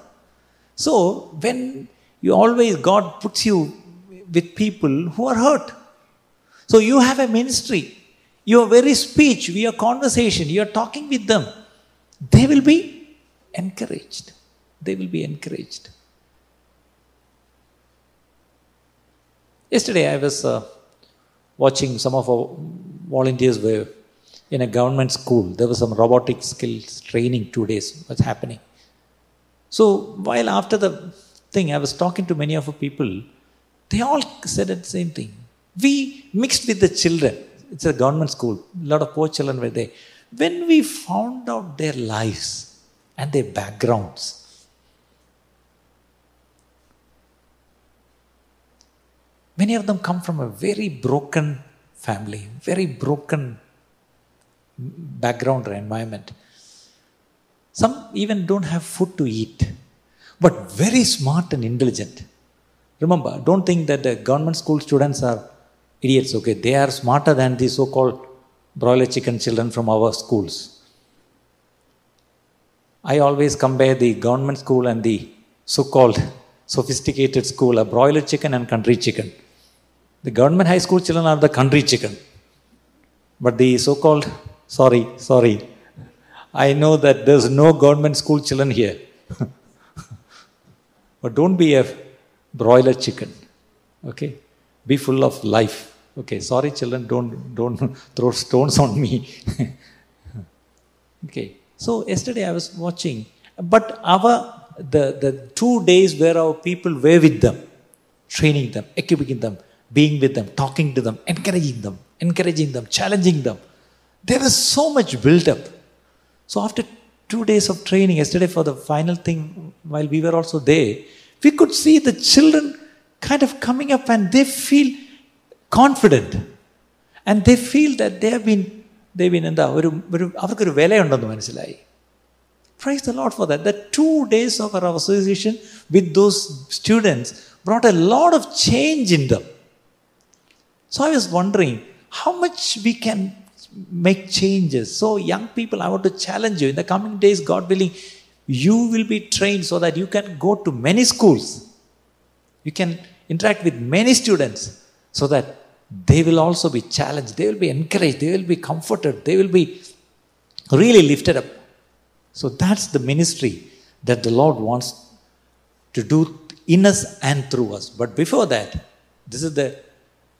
So when you always god puts you with people who are hurt. So you have a ministry. Your very speech your conversation you're talking with them. They will be encouraged. They will be encouraged. Yesterday, I was uh, watching some of our volunteers were in a government school. There was some robotic skills training two days was happening. So while after the thing, I was talking to many of the people. They all said the same thing. We mixed with the children. It's a government school. A lot of poor children were there. When we found out their lives and their backgrounds, Many of them come from a very broken family, very broken background or environment. Some even don't have food to eat, but very smart and intelligent. Remember, don't think that the government school students are idiots, okay? They are smarter than the so called broiler chicken children from our schools. I always compare the government school and the so called [laughs] sophisticated school, a broiler chicken and country chicken. The government high school children are the country chicken. But the so called, sorry, sorry, I know that there's no government school children here. [laughs] but don't be a broiler chicken. Okay? Be full of life. Okay, sorry, children, don't, don't [laughs] throw stones on me. [laughs] okay, so yesterday I was watching, but our the, the two days where our people were with them, training them, equipping them, being with them, talking to them, encouraging them, encouraging them, challenging them. There was so much built up. So after two days of training, yesterday for the final thing, while we were also there, we could see the children kind of coming up and they feel confident. And they feel that they have been, they've been എന്താ ഒരു ഒരു അവർക്കൊരു വിലയുണ്ടെന്ന് മനസ്സിലായി Praise the Lord for that. The two days of our association with those students brought a lot of change in them. so I was wondering how much we can make changes. So, young people, I want to challenge you in the coming days, God willing, you will be trained so that you can go to many schools. You can interact with many students so that they will also be challenged, they will be encouraged, they will be comforted, they will be really lifted up. So, that's the ministry that the Lord wants to do in us and through us. But before that, this is the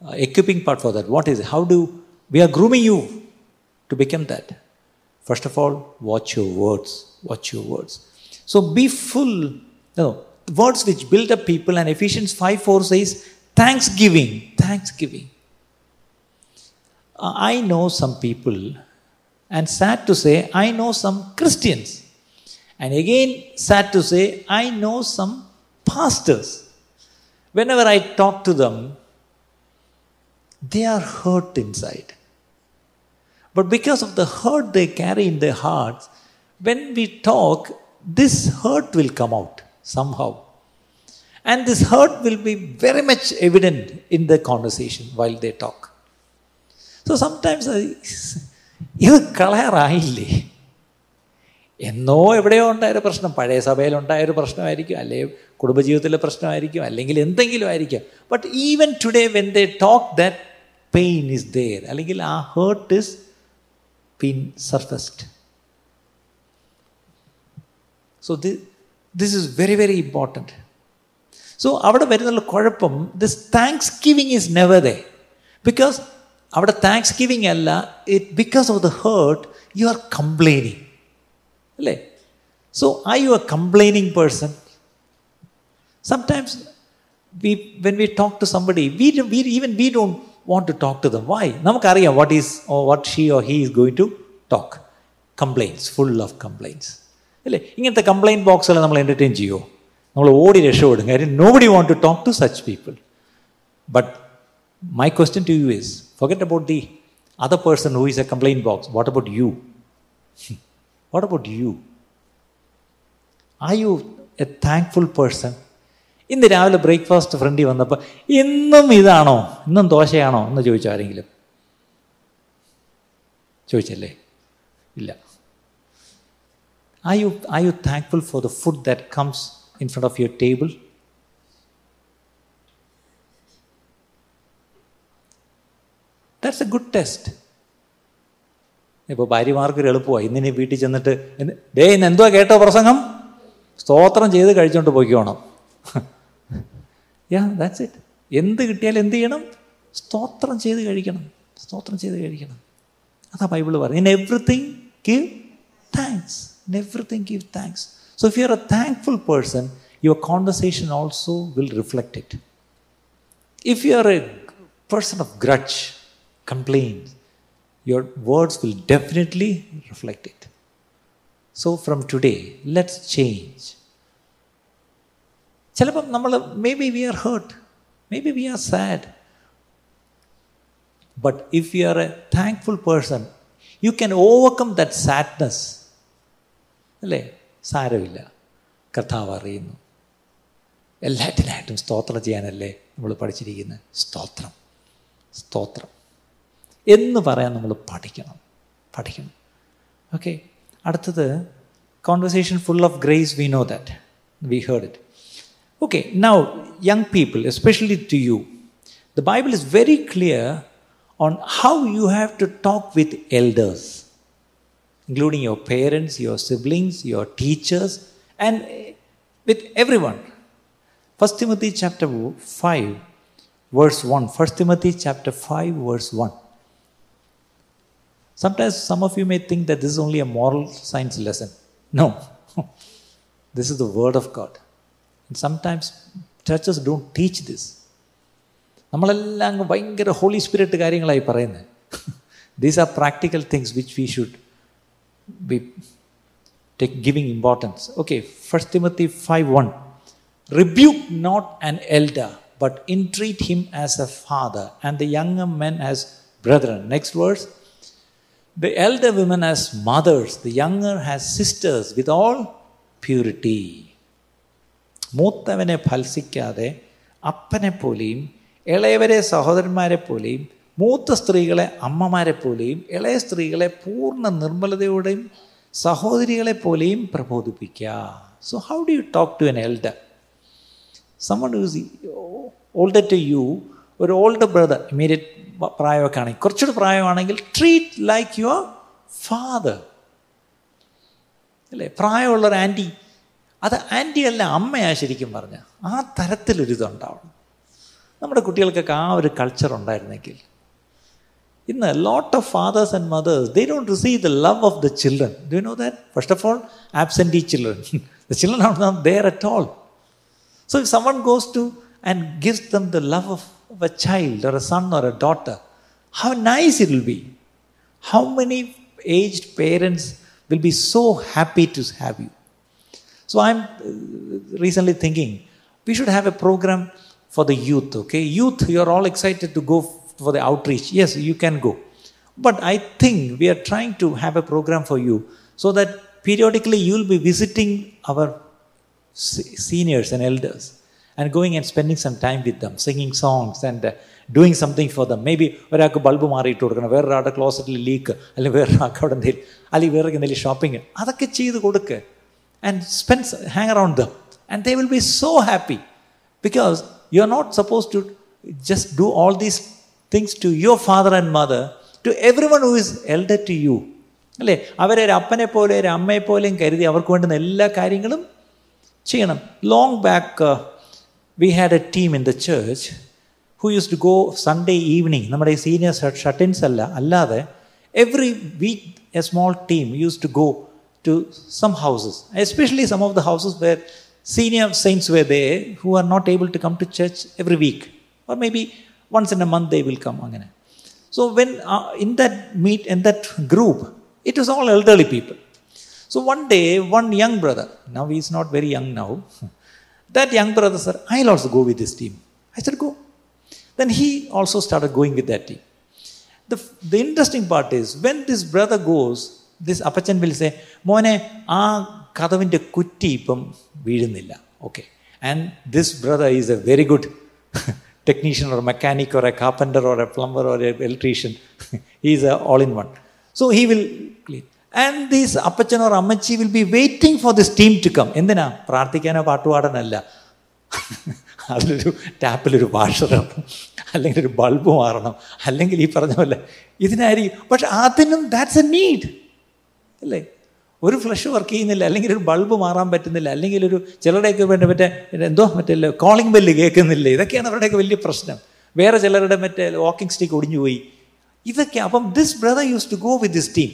uh, equipping part for that. What is it? How do we are grooming you to become that? First of all, watch your words. Watch your words. So be full. No, words which build up people, and Ephesians 5 4 says, Thanksgiving. Thanksgiving. Uh, I know some people, and sad to say, I know some Christians. And again, sad to say, I know some pastors. Whenever I talk to them, they are hurt inside. But because of the hurt they carry in their hearts, when we talk, this hurt will come out somehow. And this hurt will be very much evident in the conversation while they talk. So sometimes I, [laughs] ഇത് കളയാറായില്ലേ എന്നോ എവിടെയോ ഉണ്ടായൊരു പ്രശ്നം പഴയ സഭയിലുണ്ടായൊരു പ്രശ്നമായിരിക്കും അല്ലെങ്കിൽ കുടുംബജീവിതത്തിലെ പ്രശ്നമായിരിക്കും അല്ലെങ്കിൽ എന്തെങ്കിലും ആയിരിക്കും but even today when they talk that pain is there അല്ലെങ്കിൽ ആ hurt is been surfaced so this is very very important so അവിടെ വരുന്നുള്ള കുഴപ്പം this thanksgiving is never there because അവിടെ താങ്ക്സ് ഗിവിങ് അല്ല it because of the hurt you are complaining അല്ലേ so I U a complaining person sometimes we when we talk to somebody V V even we don't want to talk to them Y നമുക്കറിയാം what is what she or he is going to talk complaints full of compliance അല്ലേ ഇങ്ങനത്തെ complaint ബോക്സുകൾ നമ്മൾ entertain ചെയ്യുമോ നമ്മൾ ഓടി രക്ഷപ്പെടും കാര്യം no buddy won't to talk to such people but my question to you is forget about the other person who is a complaint box. What about you? [laughs] what about you? Are you a thankful person? ഇന്ന് രാവിലെ breakfast ഫ്രണ്ടിൽ വന്നപ്പോൾ ഇന്നും ഇതാണോ? ഇന്നും ദോശയാണോ? എന്ന് ചോദിച്ചോ ആരെങ്കിലും. ചോദിച്ചല്ലേ? ഇല്ല. I you I you thankful for the food that comes in front of your table that's a good test ഇപ്പോൾ ഭാര്യമാർക്ക് ഒരു എളുപ്പമായി. ഇന്നിനി വീട്ടിൽ ചെന്നിട്ട് ഡേ ഇന്ന് എന്തുവാ കേട്ടോ പ്രസംഗം? സ്തോത്രം ചെയ്ത് കഴിച്ചുകൊണ്ട് പോയിക്കോണം. യാ ദാറ്റ്സ് ഇറ്റ് എന്ത് കിട്ടിയാലും എന്ത് ചെയ്യണം സ്തോത്രം ചെയ്ത് കഴിക്കണം സ്തോത്രം ചെയ്ത് കഴിക്കണം അതാ ബൈബിൾ പറഞ്ഞു in everything give thanks in everything give thanks so if you are a thankful person your conversation also will reflect it if you are A person of grudge, complaints, your words will definitely reflect it. So from today, let's change. ചിലപ്പം നമ്മൾ maybe we are hurt maybe we are sad but if you are a thankful person you can overcome that sadness അല്ലേ സാരമില്ല കർത്താവ് അറിയുന്നു എല്ലാറ്റിനായിട്ടും സ്തോത്രം ചെയ്യാനല്ലേ നമ്മൾ പഠിച്ചിരിക്കുന്നത് സ്തോത്രം സ്തോത്രം എന്ന് പറയാൻ നമ്മൾ പഠിക്കണം പഠിക്കണം ഓക്കെ അടുത്തത് conversation full of grace we know that we heard it Okay, now, young people, especially to you, the Bible is very clear on how you have to talk with elders, including your parents, your siblings, your teachers, and eh, with everyone. 1 Timothy chapter 5, verse 1. 1 Timothy chapter 5, verse 1. Sometimes some of you may think that this is only a moral science lesson. No, [laughs] this is the Word of God. And sometimes churches don't teach this. നമ്മളെല്ലാം അങ്ങ് ഭയങ്കര holy spirit കാര്യങ്ങളായി പറയുന്നത് these are practical things which we should be take giving importance okay first Timothy five one rebuke not an elder but ഇൻട്രീറ്റ് him as A father and the young men as brethren next words The elder women as mothers, the younger as sisters, with all purity. മൂത്തവനെ ഫൽസിക്കാതെ അപ്പനെ പോലെയും ഇളയവരെ സഹോദരന്മാരെ പോലെയും മൂത്ത സ്ത്രീകളെ അമ്മമാരെ പോലെയും ഇളയ സ്ത്രീകളെ പൂർണ നിർമ്മലതയോടെയും സഹോദരികളെ പോലെയും പ്രബോധിപ്പിക്കുക. So how do you talk to an elder someone use older to you ഒരു ഓൾഡ് ബ്രദർ ഇമീഡിയറ്റ് പ്രായമൊക്കെ ആണെങ്കിൽ കുറച്ചുകൂടി പ്രായമാണെങ്കിൽ ട്രീറ്റ് ലൈക്ക് യുവർ ഫാദർ അല്ലേ? പ്രായമുള്ളൊരു ആന്റി അത് ആൻറ്റി അല്ല അമ്മയാ ശരിക്കും പറഞ്ഞ ആ തരത്തിലൊരിതുണ്ടാവണം നമ്മുടെ കുട്ടികൾക്കൊക്കെ ആ ഒരു കൾച്ചർ ഉണ്ടായിരുന്നെങ്കിൽ ഇന്ന് lot of fathers and mothers they don't receive the love of the children do know that first of all absentee children the children are not there at all so if someone goes to and gives them the love of of a child or a son or a daughter, how nice it will be. How many aged parents will be so happy to have you. So I'm recently thinking we should have a program for the youth, okay? Youth, you're all excited to go for the outreach. Yes, you can go. But I think we are trying to have a program for you so that periodically you'll be visiting our seniors and elders and going and spending some time with them, singing songs and uh, doing something for them. Maybe ഒരാൾക്ക് bulb മാറിയിട്ട് കൊടുക്കണം വേറൊരാളുടെ ക്ലോസറ്റിൽ leak അല്ലെങ്കിൽ വേറൊരാൾക്ക് അവിടെ എന്തെങ്കിലും അല്ലെങ്കിൽ വേറെ എന്തെങ്കിലും ഷോപ്പിംഗ് അതൊക്കെ ചെയ്ത് കൊടുക്കുക and സ്പെൻസ് hang around them and they will B so happy because you are not suppose to just do all these things to your father and mother to every one who is elder to you അല്ലേ അവരെ ഒരു അപ്പനെ പോലെ ഒരു അമ്മയെ പോലെയും കരുതി അവർക്ക് വേണ്ടുന്ന എല്ലാ കാര്യങ്ങളും ചെയ്യണം long back we had a team in the church who used to go Sunday evening നമ്മുടെ ഈ സീനിയർ ഷട്ടിൻസ് അല്ല അല്ലാതെ every week a small team used to go to some houses, especially some of the houses where senior saints were there who are not able to come to church every week, or maybe once in a month they will come. So when uh, in that meet in that group, it was all elderly people. So one day, one young brother, now he is not very young now, [laughs] that young brother said, I'll also go with this team. I said, go. Then he also started going with that team. The, the interesting part is when this brother goes, this appachan say മോനെ ആ കഥവിന്റെ കുറ്റി ഇപ്പം വീഴുന്നില്ല. Okay and this brother is a very good technician or mechanic or a carpenter or a plumber or an electrician is a all in one so he will clean and these Appachan or അമ്മച്ചി will be waiting for this team to come എന്തിനാ? പ്രാർത്ഥിക്കാനോ പാട്ടുപാടാനല്ല [laughs] അതിലൊരു ടാപ്പിലൊരു ഇടണം. അല്ലെങ്കിൽ ഒരു bulb മാറണം. അല്ലെങ്കിൽ ഈ പറഞ്ഞ പോലെ ഇതിനായിരിക്കും. പക്ഷെ അതിനും ദാറ്റ്സ് എ നീഡ് അല്ലേ ഒരു ഫ്ലഷ് വർക്ക് ചെയ്യുന്നില്ല അല്ലെങ്കിൽ ഒരു ബൾബ് മാറാൻ പറ്റുന്നില്ല അല്ലെങ്കിൽ ഒരു ചിലരുടെയൊക്കെ വേണ്ട മറ്റേ എന്തോ മറ്റേ കോളിംഗ് ബെല്ല് കേൾക്കുന്നില്ല ഇതൊക്കെയാണ് അവരുടെയൊക്കെ വലിയ പ്രശ്നം വേറെ ചിലരുടെ മറ്റേ വാക്കിംഗ് സ്റ്റിക്ക് ഒടിഞ്ഞു പോയി ഇതൊക്കെ അപ്പം this brother use to go with this team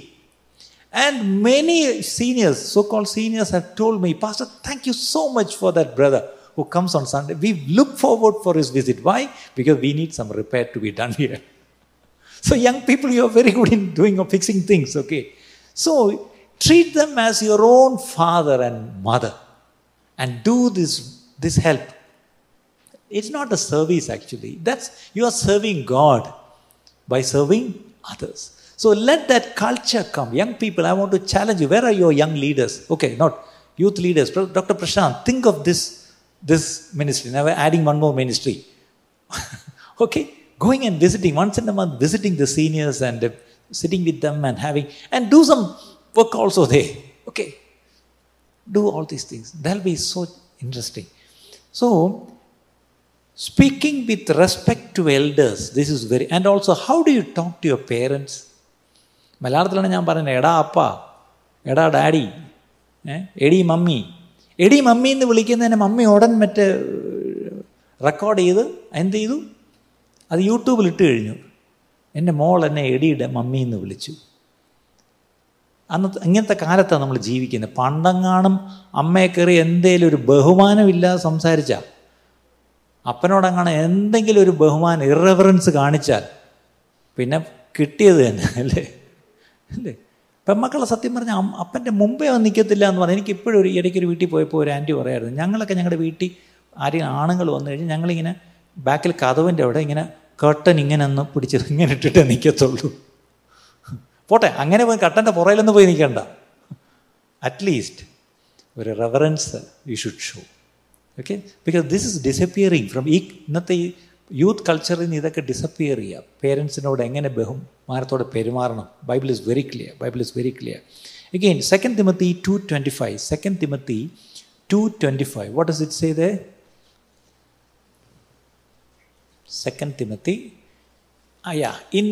and many seniors so call seniors have told me pastor thank you so much for that brother who comes on Sunday. We look forward for his visit. Why? Because we need some repair to be done here. So, young people, you are very good in doing or fixing things, okay? so, treat them as your own father and mother and do this, this help. It's not a service actually. That's you are serving God by serving others. So let that culture come. Young people, I want to challenge you. Where are your young leaders? Okay, not youth leaders. Dr. Prashant, think of this, this ministry. Now we're adding one more ministry. [laughs] okay, going and visiting once in a month, visiting the seniors and sitting with them and having and do some work also there. Okay. Do all these things. That'll be so interesting. So, speaking with respect to elders, this is very, and also how do you talk to your parents? മലയാളത്തിലാണ് ഞാൻ പറയുന്നത് എടാ അപ്പ എടാ daddy എടി mummy എടി mummy എന്ന് വിളിക്കുന്നതിന് mummy ഉടൻ മറ്റേ റെക്കോർഡ് ചെയ്ത് എന്ത് ചെയ്തു അത് യൂട്യൂബിൽ ഇട്ട് കഴിഞ്ഞു എന്റെ മോൾ എന്നെ എടിയുടെ മമ്മി എന്ന് വിളിച്ചു. അന്ന് ഇങ്ങനത്തെ കാലത്താണ് നമ്മൾ ജീവിക്കുന്നത്. പണ്ടങ്ങാനും അമ്മയെ കയറി എന്തേലും ഒരു ബഹുമാനമില്ലാതെ സംസാരിച്ചാൽ അപ്പനോടങ്ങാണ് എന്തെങ്കിലും ഒരു ബഹുമാനം ഇറവറൻസ് കാണിച്ചാൽ പിന്നെ കിട്ടിയത് തന്നെ അല്ലേ? അല്ലേ? പെമ്മക്കളെ സത്യം പറഞ്ഞാൽ അപ്പന്റെ മുമ്പേ അവൻ നിൽക്കത്തില്ല എന്ന് പറഞ്ഞാൽ എനിക്ക് ഇപ്പോഴും ഒരു ഇടയ്ക്കൊരു വീട്ടിൽ പോയപ്പോൾ ഒരു ആന്റി പറയായിരുന്നു. ഞങ്ങളൊക്കെ ഞങ്ങളുടെ വീട്ടിൽ ആരെയും ആണുങ്ങൾ വന്നു കഴിഞ്ഞാൽ ഞങ്ങളിങ്ങനെ ബാക്കിൽ കഥവിന്റെ അവിടെ ഇങ്ങനെ കർട്ടൻ ഇങ്ങനെ ഒന്ന് പിടിച്ച് ഇങ്ങനെ ഇട്ടിട്ടേ നിൽക്കത്തുള്ളൂ പോട്ടെ അങ്ങനെ പോയി കട്ടന്റെ പുറയിലൊന്നും പോയി നിൽക്കണ്ട. അറ്റ്ലീസ്റ്റ് ഒരു reverence you should show okay because this is disappearing from ഈ ഇന്നത്തെ ഈ യൂത്ത് കൾച്ചറിൽ നിന്ന് ഇതൊക്കെ ഡിസപ്പിയർ ചെയ്യുക. പേരൻസിനോട് എങ്ങനെ ബഹുമാനത്തോടെ പെരുമാറണം? Bible is very clear Bible is very clear again second Timothy two twenty five second Timothy two twenty five what is it say they second Timothy ആ യാ in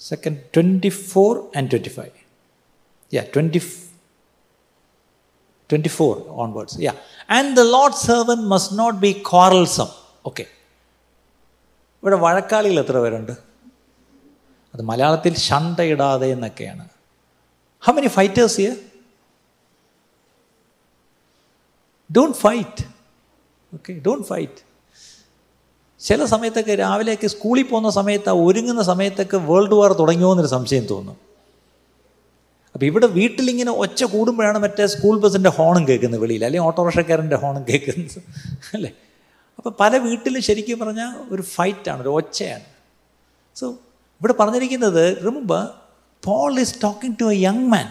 second 24 and 25 yeah 20 24 onwards yeah and the lord's servant must not be quarrelsome okay ഇവിടെ വഴക്കാളികൾ എത്ര പേരുണ്ട് അത് മലയാളത്തിൽ ശണ്ടയിടാതെ എന്നൊക്കെയാണ് how many fighters here don't fight okay don't fight ചില സമയത്തൊക്കെ രാവിലെയൊക്കെ സ്കൂളിൽ പോകുന്ന സമയത്ത് ഒരുങ്ങുന്ന സമയത്തൊക്കെ വേൾഡ് വാർ തുടങ്ങിയോ എന്നൊരു സംശയം തോന്നും. അപ്പോൾ ഇവിടെ വീട്ടിലിങ്ങനെ ഒച്ച കൂടുമ്പോഴാണ് മറ്റേ സ്കൂൾ ബസ്സിന്റെ ഹോണും കേൾക്കുന്നത് വെളിയിൽ അല്ലെങ്കിൽ ഓട്ടോറിക്ഷക്കാരന്റെ ഹോണും കേൾക്കുന്നത് അല്ലേ? അപ്പോൾ പല വീട്ടിലും ശരിക്കും പറഞ്ഞാൽ ഒരു ഫൈറ്റാണ് ഒരു ഒച്ചയാണ്. സോ ഇവിടെ പറഞ്ഞിരിക്കുന്നത് remember Paul is talking to a young man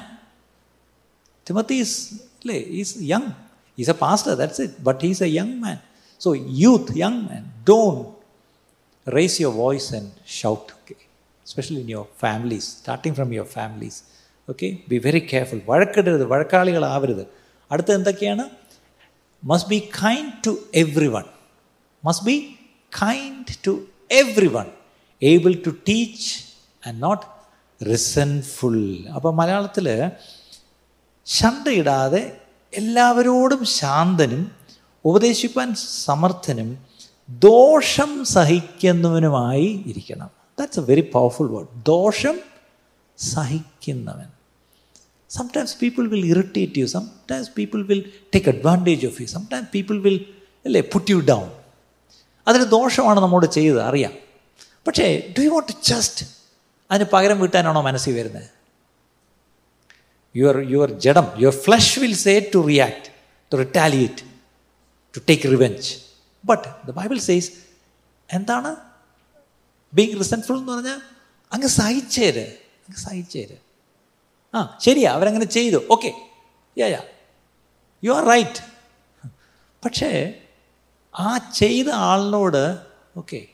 Timothy is അല്ലേ is young is A pastor that's it but is A young man so youth young man Don raise your voice and shout okay especially in your families starting from your families okay be very careful വഴക്കിടരുത് വഴക്കാളികളാവരുത് അടുത്ത എന്തൊക്കെയാണ് must be kind to everyone must be kind to everyone able to teach and not റിസൻഫുൾ അപ്പോൾ മലയാളത്തിൽ ശണ്ടയിടാതെ എല്ലാവരോടും ശാന്തനും ഉപദേശിപ്പാൻ സമർത്ഥനും ദോഷം സഹിക്കുന്നവനുമായി ഇരിക്കണം. That's a very powerful word ദോഷം സഹിക്കുന്നവൻ. Sometimes people will irritate you sometimes people will take advantage of you sometimes people will അല്ലേ put you down അതിന് ദോഷമാണ് നമ്മോട് ചെയ്തത്. അറിയാം. പക്ഷേ do you want to just അതിന് പകരം വീട്ടാനാണോ മനസ്സിൽ വരുന്നത്? യുവർ യുവർ ജഡം your flesh will say to react to retaliate to take revenge but the Bible says എന്താണ് ബീങ് റിസൻഫുൾ എന്ന് പറഞ്ഞാൽ അങ്ങ് സഹിച്ചേര് അങ്ങ് സഹിച്ചേര്. ആ ശരിയാ അവരങ്ങനെ ചെയ്തു. Okay yeah yeah you are right പക്ഷേ ആ ചെയ്ത ആളിനോട് ഓക്കെ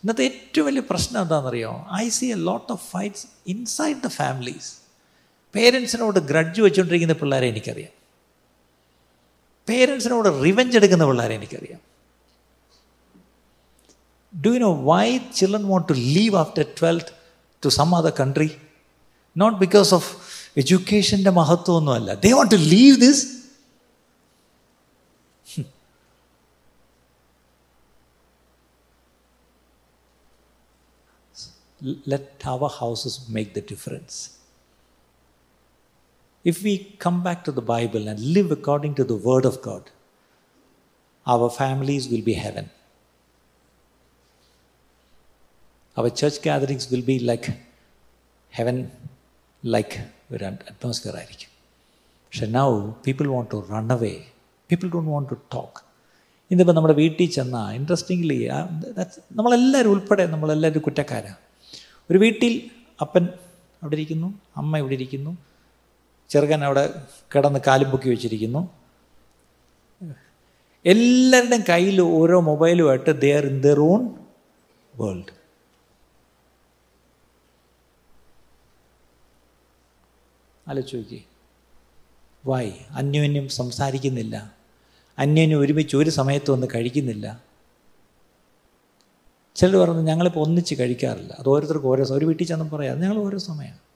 ഇന്നത്തെ ഏറ്റവും വലിയ പ്രശ്നം എന്താണെന്നറിയോ? I see a lot of fights inside the families പേരൻസിനോട് grudge വെച്ചുകൊണ്ടിരിക്കുന്ന പിള്ളേരെ എനിക്കറിയാം പേരൻസിനോട് റിവെഞ്ച് എടുക്കുന്ന പിള്ളേരെ എനിക്കറിയാം do you know why children want to leave after twelfth to some other country not because of എഡ്യൂക്കേഷൻ്റെ മഹത്വമൊന്നുമല്ല they want to leave this let our houses make the difference. If we come back to the Bible and live according to the Word of God, our families will be heaven. Our church gatherings will be like heaven like ഒരു atmosphere ആയിരിക്കും പക്ഷെ now people want to run away people don't want to talk ഇന്നിപ്പോൾ നമ്മുടെ വീട്ടിൽ ചെന്നാൽ interestingly നമ്മളെല്ലാവരും ഉൾപ്പെടെ നമ്മളെല്ലാവരും കുറ്റക്കാരാണ് ഒരു വീട്ടിൽ അപ്പൻ അവിടെ ഇരിക്കുന്നു അമ്മ ഇവിടെ ഇരിക്കുന്നു ചെറുക്കൻ അവിടെ കിടന്ന് കാലും പൊക്കി വെച്ചിരിക്കുന്നു. എല്ലാവരുടെയും കയ്യിൽ ഓരോ മൊബൈലുമായിട്ട് they are in their own world ആലോചിച്ച് വായി അന്യോന്യം സംസാരിക്കുന്നില്ല. അന്യോന്യം ഒരുമിച്ച് ഒരു സമയത്ത് ഒന്ന് കഴിക്കുന്നില്ല. ചിലർ പറഞ്ഞു ഞങ്ങളിപ്പോൾ ഒന്നിച്ച് കഴിക്കാറില്ല. അത് ഓരോരുത്തർക്കും ഓരോ ഒരു വീട്ടിൽ ചെന്ന് പറയാം ഞങ്ങൾ ഓരോ സമയമാണ്.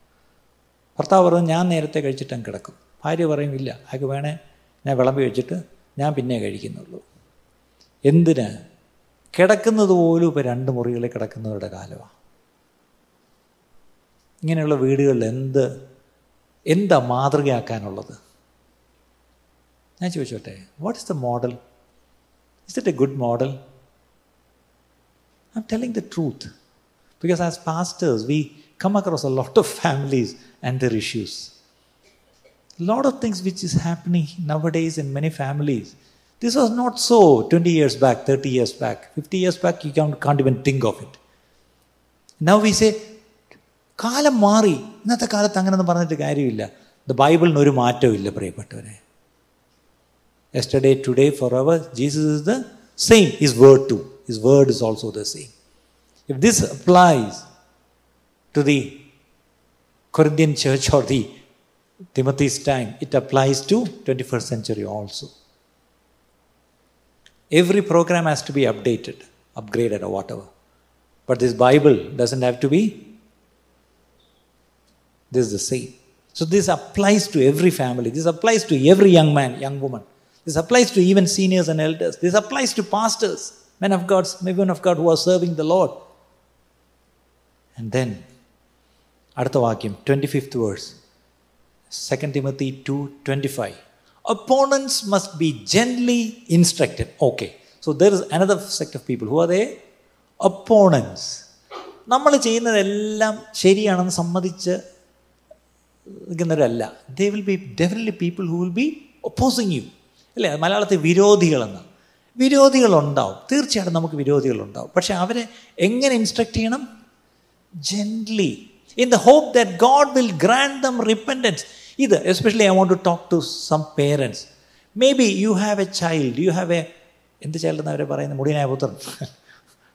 ഭർത്താവ് പറഞ്ഞു ഞാൻ നേരത്തെ കഴിച്ചിട്ടും കിടക്കും. ഭാര്യ പറയും ഇല്ല അയാൾക്ക് വേണേ ഞാൻ വിളമ്പി വെച്ചിട്ട് ഞാൻ പിന്നെ കഴിക്കുന്നുള്ളൂ. എന്തിന്? കിടക്കുന്നത് പോലും ഇപ്പോൾ രണ്ട് മുറികളിൽ കിടക്കുന്നവരുടെ കാലമാണ് ഇങ്ങനെയുള്ള വീടുകളിൽ എന്ത് എന്താ മാതൃകയാക്കാനുള്ളത്? ഞാൻ ചോദിച്ചോട്ടെ what is the model is it a good model I am telling the truth because as pastors we come across a lot of families and their issues. A lot of things which is happening nowadays in many families. This was not so 20 years back, 30 years back, 50 years back, you can't, can't even think of it. Now we say, കാലം മാറി ഇന്നത്തെ കാലത്ത് അങ്ങനെയൊന്നും പറഞ്ഞിട്ട് കാര്യമില്ല the ബൈബിളിന് ഒരു മാറ്റവും ഇല്ല പ്രിയപ്പെട്ടവരെ yesterday today for ever Jesus is the same his word to His word is also the same. If this applies to the Corinthian church or the Timothy's time, it applies to 21st century also. Every program has to be updated, upgraded, or whatever. But this Bible doesn't have to be. This is the same. So this applies to every family. This applies to every young man, young woman. This applies to even seniors and elders. This applies to pastors, men of God, women of God who are serving the Lord. And then, അടുത്ത വാക്യം twenty fifth verse second Timothy two twenty five opponents must be gently instructed okay so there is another sect of people who are they? Opponents. നമ്മൾ ചെയ്യുന്നതെല്ലാം ശരിയാണെന്ന് സമ്മതിച്ച് നിൽക്കുന്നവരല്ല. They will be definitely people who will be opposing you അല്ലേ? മലയാളത്തിൽ വിരോധികളെന്ന്. വിരോധികളുണ്ടാവും. തീർച്ചയായിട്ടും നമുക്ക് വിരോധികളുണ്ടാവും. പക്ഷെ അവരെ എങ്ങനെ ഇൻസ്ട്രക്റ്റ് ചെയ്യണം? Gently in the hope that God will grant them repentance ഇത് especially I want to talk to some parents may be you have a child you have a എന്ത് ചൈൽഡ് എന്ന് അവരെ പറയുന്നത് മുടിയനായ പുത്രൻ [laughs]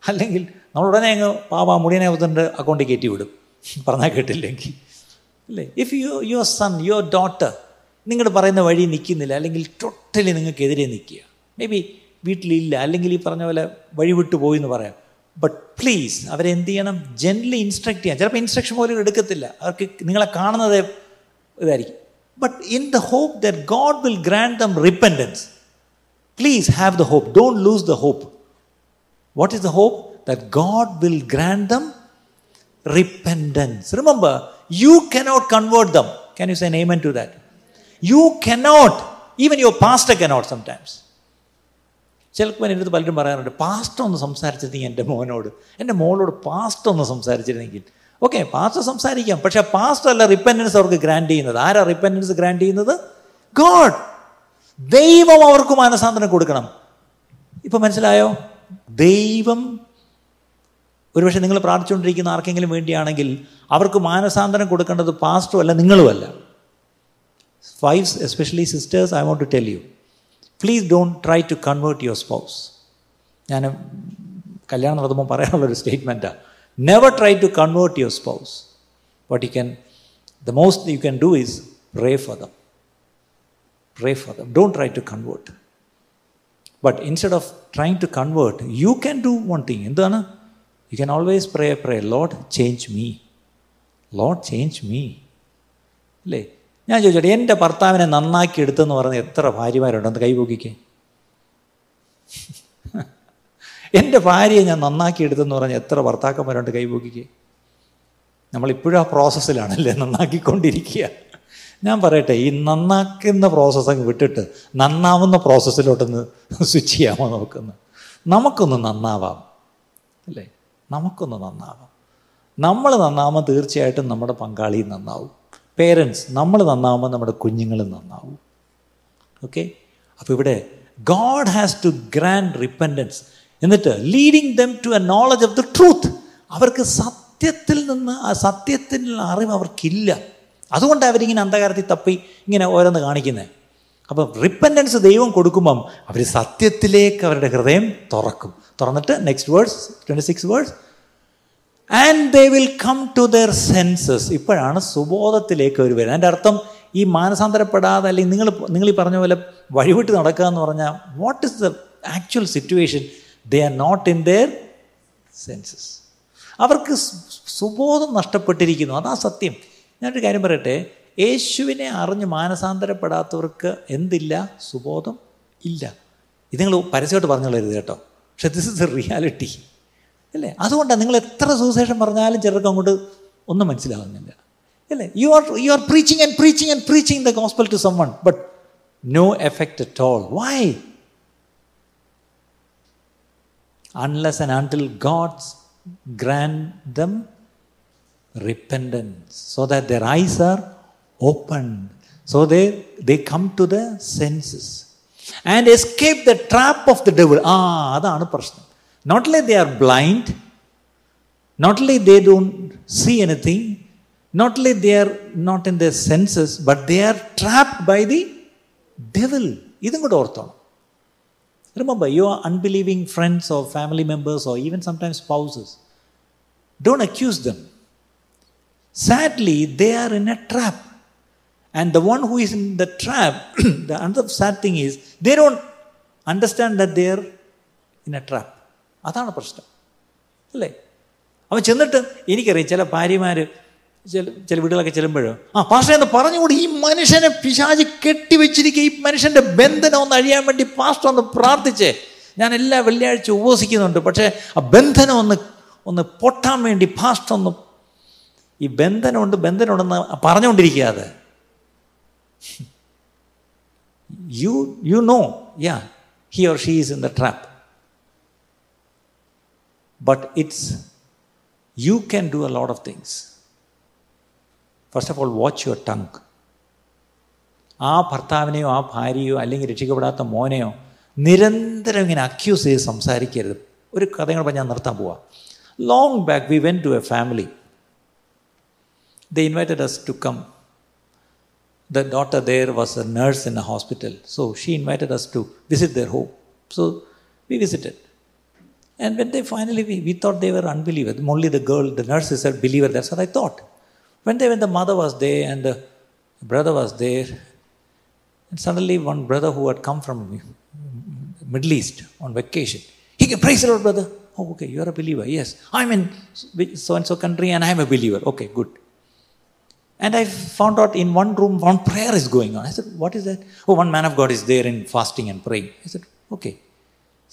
അല്ലെങ്കിൽ നമ്മൾ ഉടനെ അങ്ങ് പാപ മുടിയനായ പുത്രന്റെ അക്കൗണ്ടിൽ കയറ്റി വിടും. [laughs] പറഞ്ഞാൽ കേട്ടില്ലെങ്കിൽ. അല്ലേ? If you your son your daughter നിങ്ങൾ പറയുന്ന വഴി നിൽക്കുന്നില്ല അല്ലെങ്കിൽ ടോട്ടലി നിങ്ങൾക്കെതിരെ നിൽക്കുക മേ ബി വീട്ടിലില്ല അല്ലെങ്കിൽ ഈ പറഞ്ഞ പോലെ വഴി വിട്ടു പോയി എന്ന് പറയാം. ബട്ട് പ്ലീസ് അവരെ എന്ത് ചെയ്യണം ജെൻലി ഇൻസ്ട്രക്ട് ചെയ്യാം ചിലപ്പോൾ ഇൻസ്ട്രക്ഷൻ പോലും എടുക്കത്തില്ല അവർക്ക് നിങ്ങളെ കാണുന്നത് ഇതായിരിക്കും but in the hope that God will grant them repentance please have the hope don't lose the hope what is the hope that God will grant them repentance. Remember, you cannot convert them. Can you say an amen to that? You cannot. Even your pastor cannot sometimes. ചിലപ്പോൾ എന്റെ അടുത്ത് പലരും പറയാറുണ്ട് past ഒന്ന് സംസാരിച്ചിരുന്നെങ്കിൽ എന്റെ മോനോട്. എന്റെ മോളോട് പാസ്റ്റ് ഒന്ന് സംസാരിച്ചിരുന്നെങ്കിൽ ഓക്കെ പാസ്റ്റ് സംസാരിക്കാം. പക്ഷേ പാസ്റ്റ് അല്ല റിപ്പൻഡൻസ് അവർക്ക് ഗ്രാൻഡ് ചെയ്യുന്നത്. ആരാ റിപ്പൻഡൻസ് ഗ്രാൻഡ് ചെയ്യുന്നത്? ഗോഡ് ദൈവം അവർക്ക് മാനസാന്തരം കൊടുക്കണം. ഇപ്പം മനസ്സിലായോ? ദൈവം ഒരുപക്ഷെ നിങ്ങൾ പ്രാർത്ഥിച്ചുകൊണ്ടിരിക്കുന്ന ആർക്കെങ്കിലും വേണ്ടിയാണെങ്കിൽ അവർക്ക് മാനസാന്തരം കൊടുക്കേണ്ടത് പാസ്റ്ററും അല്ല നിങ്ങളുമല്ല. Wives especially sisters I want to tell you please don't try to convert your spouse ഞാൻ കല്യാണം നടത്തുമ്പോൾ പറയാനുള്ളൊരു സ്റ്റേറ്റ്മെൻറ്റാണ് never try to convert your spouse but you can the most you can do is pray for them pray for them don't try to convert but instead of trying to convert you can do one thing എന്താണ് you can always pray pray Lord change me load change me അല്ലേ ഞാൻ ചോദിച്ചോട്ടെ എന്റെ ഭർത്താവിനെ നന്നാക്കി എടുത്തെന്ന് പറഞ്ഞ എത്ര ഭാര്യമാരുണ്ടെന്ന് കൈപോക്കിക്ക്. [laughs] എന്റെ ഭാര്യയെ ഞാൻ നന്നാക്കി എടുത്തെന്ന് പറഞ്ഞ എത്ര ഭർത്താക്കന്മാരുണ്ട് കൈപോക്കിക്ക്? നമ്മളിപ്പോഴും ആ പ്രോസസ്സിലാണല്ലേ നന്നാക്കിക്കൊണ്ടിരിക്കുക. ഞാൻ പറയട്ടെ ഈ നന്നാക്കുന്ന പ്രോസസ്സ് അങ്ങ് വിട്ടിട്ട് നന്നാവുന്ന പ്രോസസ്സിലോട്ടൊന്ന് സ്വിച്ച് ചെയ്യാമോ നമുക്കൊന്ന്? നമുക്കൊന്ന് നന്നാവാം. അല്ലേ? നമുക്കൊന്ന് നന്നാവാം. നമ്മൾ നന്നാവുമ്പോൾ തീർച്ചയായിട്ടും നമ്മുടെ പങ്കാളി നന്നാവും. പേരൻസ് നമ്മൾ നന്നാവുമ്പോൾ നമ്മുടെ കുഞ്ഞുങ്ങൾ നന്നാവും. ഓക്കെ അപ്പോൾ ഇവിടെ God has to grant repentance എന്നിട്ട് leading them to a knowledge of the truth അവർക്ക് സത്യത്തിൽ നിന്ന് ആ സത്യത്തിൽ അറിവ് അവർക്കില്ല. അതുകൊണ്ട് അവരിങ്ങനെ അന്ധകാരത്തിൽ തപ്പി ഇങ്ങനെ ഓരോന്ന് കാണിക്കുന്നത് അപ്പം റിപ്പൻഡൻസ് ദൈവം കൊടുക്കുമ്പം അവർ സത്യത്തിലേക്ക് അവരുടെ ഹൃദയം തുറക്കും. തുറന്നിട്ട് next words twenty six words and they will come to their senses ഇപ്പോഴാണ് സുബോധത്തിലേക്ക് അവർ വരുന്നത്. അതിന്റെ അർത്ഥം ഈ മാനസാന്തരപ്പെടാതെ അല്ലെങ്കിൽ നിങ്ങൾ നിങ്ങൾ ഈ പറഞ്ഞ പോലെ വഴിവിട്ട് നടക്കുക എന്ന് പറഞ്ഞാൽ what is the actual situation they are not in their senses അവർക്ക് സുബോധം നഷ്ടപ്പെട്ടിരിക്കുന്നു. അതാ സത്യം. ഞാനൊരു കാര്യം പറയട്ടെ. യേശുവിനെ അറിഞ്ഞ് മാനസാന്തരപ്പെടാത്തവർക്ക് എന്തില്ല? സുബോധം ഇല്ല. ഇത് നിങ്ങൾ പരസ്യമായിട്ട് പറഞ്ഞുള്ളരുത് കേട്ടോ. പക്ഷെ ദിസ് ഇസ് എ റിയാലിറ്റി അല്ലേ അതുകൊണ്ടാണ് നിങ്ങൾ എത്ര സുവിശേഷം പറഞ്ഞാലും ചിലർക്ക് അങ്ങോട്ട് ഒന്നും മനസ്സിലാകുന്നില്ല അല്ലേ you are you are preaching and preaching and preaching the gospel to someone but no effect at all Y unless and until God's grant them repentance so that their eyes are opened so they they come to the senses and escape the trap of the devil ആ അതാണ് പ്രശ്നം not only they are blind not only they don't see anything not only they are not in their senses but they are trapped by the devil ഇതും കൂടെ ഓർത്തോണം Remember, your unbelieving friends or family members or even sometimes spouses, don't accuse them. Sadly, they are in a trap. And the one who is in the trap, the [clears throat] another sad thing is, they don't understand that they are in a trap. അതാണ് പ്രശ്നം. അല്ലേ? അവൻ ചെന്നിട്ട് എനിക്കറിയാം ചില ഭാര്യമാർ ചില ചില വീടുകളൊക്കെ ചെല്ലുമ്പോഴോ ആ പാസ്റ്റർ എന്ന് പറഞ്ഞുകൂടി. ഈ മനുഷ്യനെ പിശാജ് കെട്ടിവെച്ചിരിക്കുക ഈ മനുഷ്യന്റെ ബന്ധനം ഒന്ന് അഴിയാൻ വേണ്ടി പാസ്റ്റർ ഒന്ന് പ്രാർത്ഥിച്ചേ. ഞാൻ എല്ലാ വെള്ളിയാഴ്ച ഉപവസിക്കുന്നുണ്ട് പക്ഷേ ആ ബന്ധനം ഒന്ന് ഒന്ന് പൊട്ടാൻ വേണ്ടി പാസ്റ്റർ ഒന്ന് ഈ ബന്ധനമുണ്ട് ബന്ധനമുണ്ടെന്ന് പറഞ്ഞുകൊണ്ടിരിക്കുക അത് you you know yeah he or she is in the trap but it's you can do A lot of things first of all watch your tongue ആ ഭർത്താവിനെയോ ആ ഭാര്യയോ അല്ലെങ്കിൽ രക്ഷിക്കപ്പെടാത്ത മോനെയോ നിരന്തരം ഇങ്ങനെ അക്യൂസ് ചെയ്ത് സംസാരിക്കരുത് ഒരു കഥയും കൂടെ ഞാൻ നിർത്താൻ പോവാം long back we when to a family the invited us to come the daughter there was a nurse in a hospital. So she invited us to visit their home. So we visited. And when they finally, we, we thought they were unbelievers. Only the girl, the nurse is believer. That's what I thought. When they, when the mother was there and the brother was there, and suddenly one brother who had come from Middle East on vacation, he can praise the Lord, brother. Oh, okay, you are a believer. Yes, I'm in so and so country and I'm a believer. Okay, good. And I found out in one room, one prayer is going on. I said, What is that? Oh, one man of God is there in fasting and praying. I said, Okay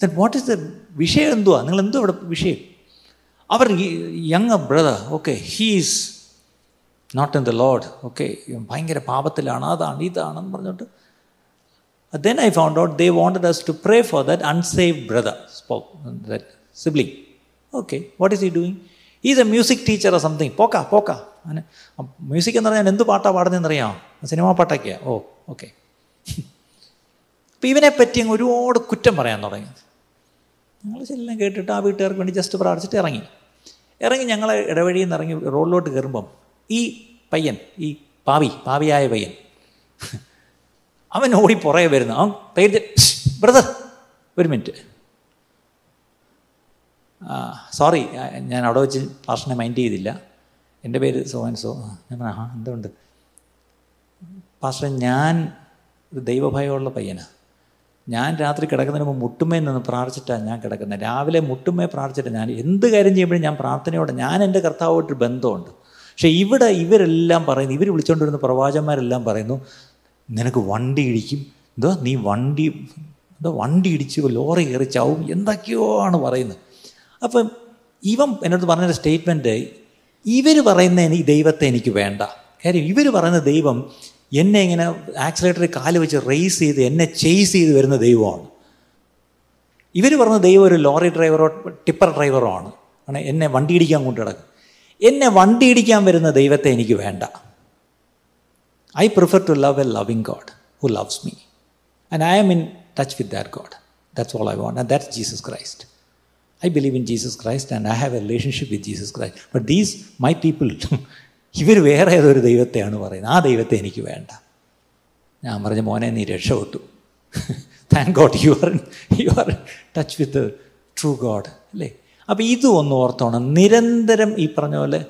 I said, What is the വിഷയം എന്തുവാ നിങ്ങൾ എന്തോ ഇവിടെ വിഷയം അവർ young brother okay he's not in the Lord okay ഭയങ്കര പാപത്തിലാണ് അതാണ് ഇതാണെന്ന് പറഞ്ഞിട്ട് then I found out they wanted us to pray for that unsaved brother, that sibling. Okay, what is he doing? He's a music teacher or something. പോക്ക പോക്ക അങ്ങനെ music എന്ന് പറഞ്ഞാൽ എന്ത് പാട്ടാണ് പാടുന്നതെന്നറിയാമോ സിനിമാ പാട്ടൊക്കെയാ ഓ ഓക്കെ അപ്പം ഇവനെ പറ്റി അങ്ങ് ഒരുപാട് കുറ്റം പറയാൻ തുടങ്ങി. ഞങ്ങൾ ചെല്ലാം കേട്ടിട്ട് ആ വീട്ടുകാർക്ക് വേണ്ടി ജസ്റ്റ് പ്രാർത്ഥിച്ചിട്ട് ഇറങ്ങി. ഇറങ്ങി ഞങ്ങൾ ഇടവഴിയിൽ നിന്ന് ഇറങ്ങി റോഡിലോട്ട് കയറുമ്പം ഈ പയ്യൻ ഈ പാവി പാവിയായ പയ്യൻ അവൻ ഓടി പുറകെ വരുന്നു. അവൻ പേര് ബ്രദർ ഒരു മിനിറ്റ് സോറി ഞാൻ അവിടെ വെച്ച് പാർഷനെ മൈൻഡ് ചെയ്തില്ല. എന്റെ പേര് സോ ആൻഡ് സോ ഞാൻ പറഞ്ഞു ആ എന്തുകൊണ്ട്? പാസ്റ്റർ ഞാൻ ഒരു ദൈവഭയമുള്ള പയ്യനാണ് ഞാൻ രാത്രി കിടക്കുന്നതിന് മുമ്പ് മുട്ടുമേ നിന്ന് പ്രാർത്ഥിച്ചിട്ടാണ് ഞാൻ കിടക്കുന്നത് രാവിലെ മുട്ടുമേ പ്രാർത്ഥിച്ചിട്ട് ഞാൻ എന്ത് കാര്യം ചെയ്യുമ്പോഴും ഞാൻ പ്രാർത്ഥനയോടെ ഞാൻ എന്റെ കർത്താവുമായിട്ട് ബന്ധമുണ്ട്. പക്ഷേ ഇവിടെ ഇവരെല്ലാം പറയുന്നു ഇവർ വിളിച്ചുകൊണ്ടിരുന്ന പ്രവാചന്മാരെല്ലാം പറയുന്നു നിനക്ക് വണ്ടി ഇടിക്കും. എന്തോ നീ വണ്ടി എന്തോ വണ്ടി ഇടിച്ച് ലോറി കയറി ചാവും. എന്തൊക്കെയോ ആണ് പറയുന്നത്. അപ്പം ഇവൻ എന്നോട് പറഞ്ഞൊരു സ്റ്റേറ്റ്മെന്റ് ഇവർ പറയുന്ന ഈ ദൈവത്തെ എനിക്ക് വേണ്ട. കാര്യം ഇവർ പറയുന്ന ദൈവം എന്നെ ഇങ്ങനെ ആക്സിലേറ്ററിൽ കാൽ വെച്ച് റേസ് ചെയ്ത് എന്നെ ചെയ്സ് ചെയ്ത് വരുന്ന ദൈവമാണ്. ഇവർ പറഞ്ഞ ദൈവം ഒരു ലോറി ഡ്രൈവറോ ടിപ്പർ ഡ്രൈവറോ ആണ്. ആണ് എന്നെ വണ്ടി ഇടിക്കാൻ കൊണ്ട് കിടക്കും എന്നെ വണ്ടി ഇടിക്കാൻ വരുന്ന ദൈവത്തെ എനിക്ക് വേണ്ട. I prefer to love a loving God who loves me and I am in touch with that God that's all I want and that's Jesus Christ I believe in Jesus Christ and I have a relationship with Jesus Christ but these my people ഇവർ വേറെ ഏതൊരു ദൈവത്തെയാണ് പറയുന്നത്. ആ ദൈവത്തെ എനിക്ക് വേണ്ട. ഞാൻ പറഞ്ഞ മോനെ നീ രക്ഷപ്പെട്ടു. Thank God you are you are touch with true God അല്ലേ? അപ്പോൾ ഇതും ഒന്ന് ഓർത്തോണം. നിരന്തരം ഈ പറഞ്ഞ പോലെ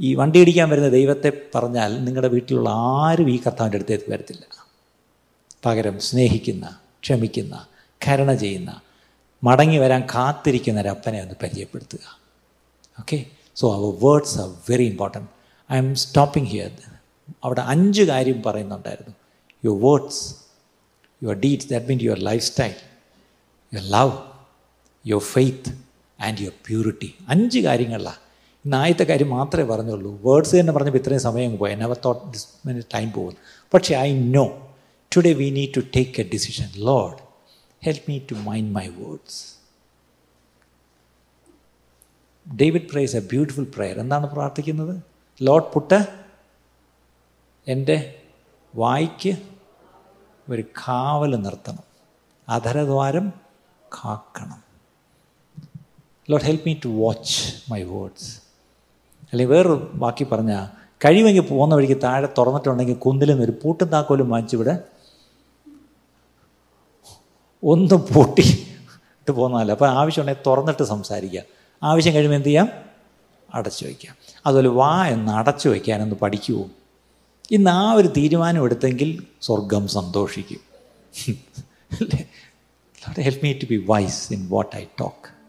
ഈ വണ്ടി ഇടിക്കാൻ വരുന്ന ദൈവത്തെ പറഞ്ഞാൽ നിങ്ങളുടെ വീട്ടിലുള്ള ആരും ഈ കർത്താവിന്റെ അടുത്തേക്ക് വരത്തില്ല. പകരം സ്നേഹിക്കുന്ന ക്ഷമിക്കുന്ന കരുണ ചെയ്യുന്ന മടങ്ങി വരാൻ കാത്തിരിക്കുന്ന ഒരു അപ്പനെ ഒന്ന് പരിചയപ്പെടുത്തുക. Okay so our words are very important I am stopping here അവിടെ അഞ്ച് കാര്യം പറയുന്നുണ്ടായിരുന്നു. Your words your deeds that mean your life style your love your faith and your purity അഞ്ച് കാര്യങ്ങളിലാണ് ഇന്ന് ആദ്യത്തെ കാര്യം മാത്രമേ പറഞ്ഞുള്ളൂ. വേർഡ്സ് തന്നെ പറഞ്ഞപ്പോൾ ഇത്രയും സമയം പോയി. Never thought this minute time പോകുന്നു. പക്ഷേ I know today we need to take a decision Lord help me to mind my words David prays a beautiful prayer എന്താണ് പ്രാർത്ഥിക്കുന്നത്? ലോഡ് പുട്ട് എന്റെ വായിക്ക് ഒരു കാവൽ നിർത്തണം. അധരദ്വാരം കാക്കണം. Lord help me to watch my words അല്ലെങ്കിൽ വേറൊരു ബാക്കി പറഞ്ഞാൽ കഴിവെങ്കിൽ പോകുന്ന വഴിക്ക് താഴെ തുറന്നിട്ടുണ്ടെങ്കിൽ നിന്ന് ഒരു പൂട്ടും താക്കോലും വാങ്ങിച്ചിവിടെ ഒന്ന് പൂട്ടി ഇട്ട് പോകുന്നതല്ല. അപ്പോൾ ആവശ്യമുണ്ടെങ്കിൽ തുറന്നിട്ട് സംസാരിക്കുക. ആവശ്യം കഴിയുമ്പോൾ എന്ത് ചെയ്യാം? അടച്ചു വയ്ക്കാം. അതുപോലെ വാ എന്ന് അടച്ചു വയ്ക്കാനൊന്ന് പഠിക്കുമോ ഇന്ന് ആ ഒരു തീരുമാനം എടുത്തെങ്കിൽ സ്വർഗം സന്തോഷിക്കും. Help me to be wise in what I talk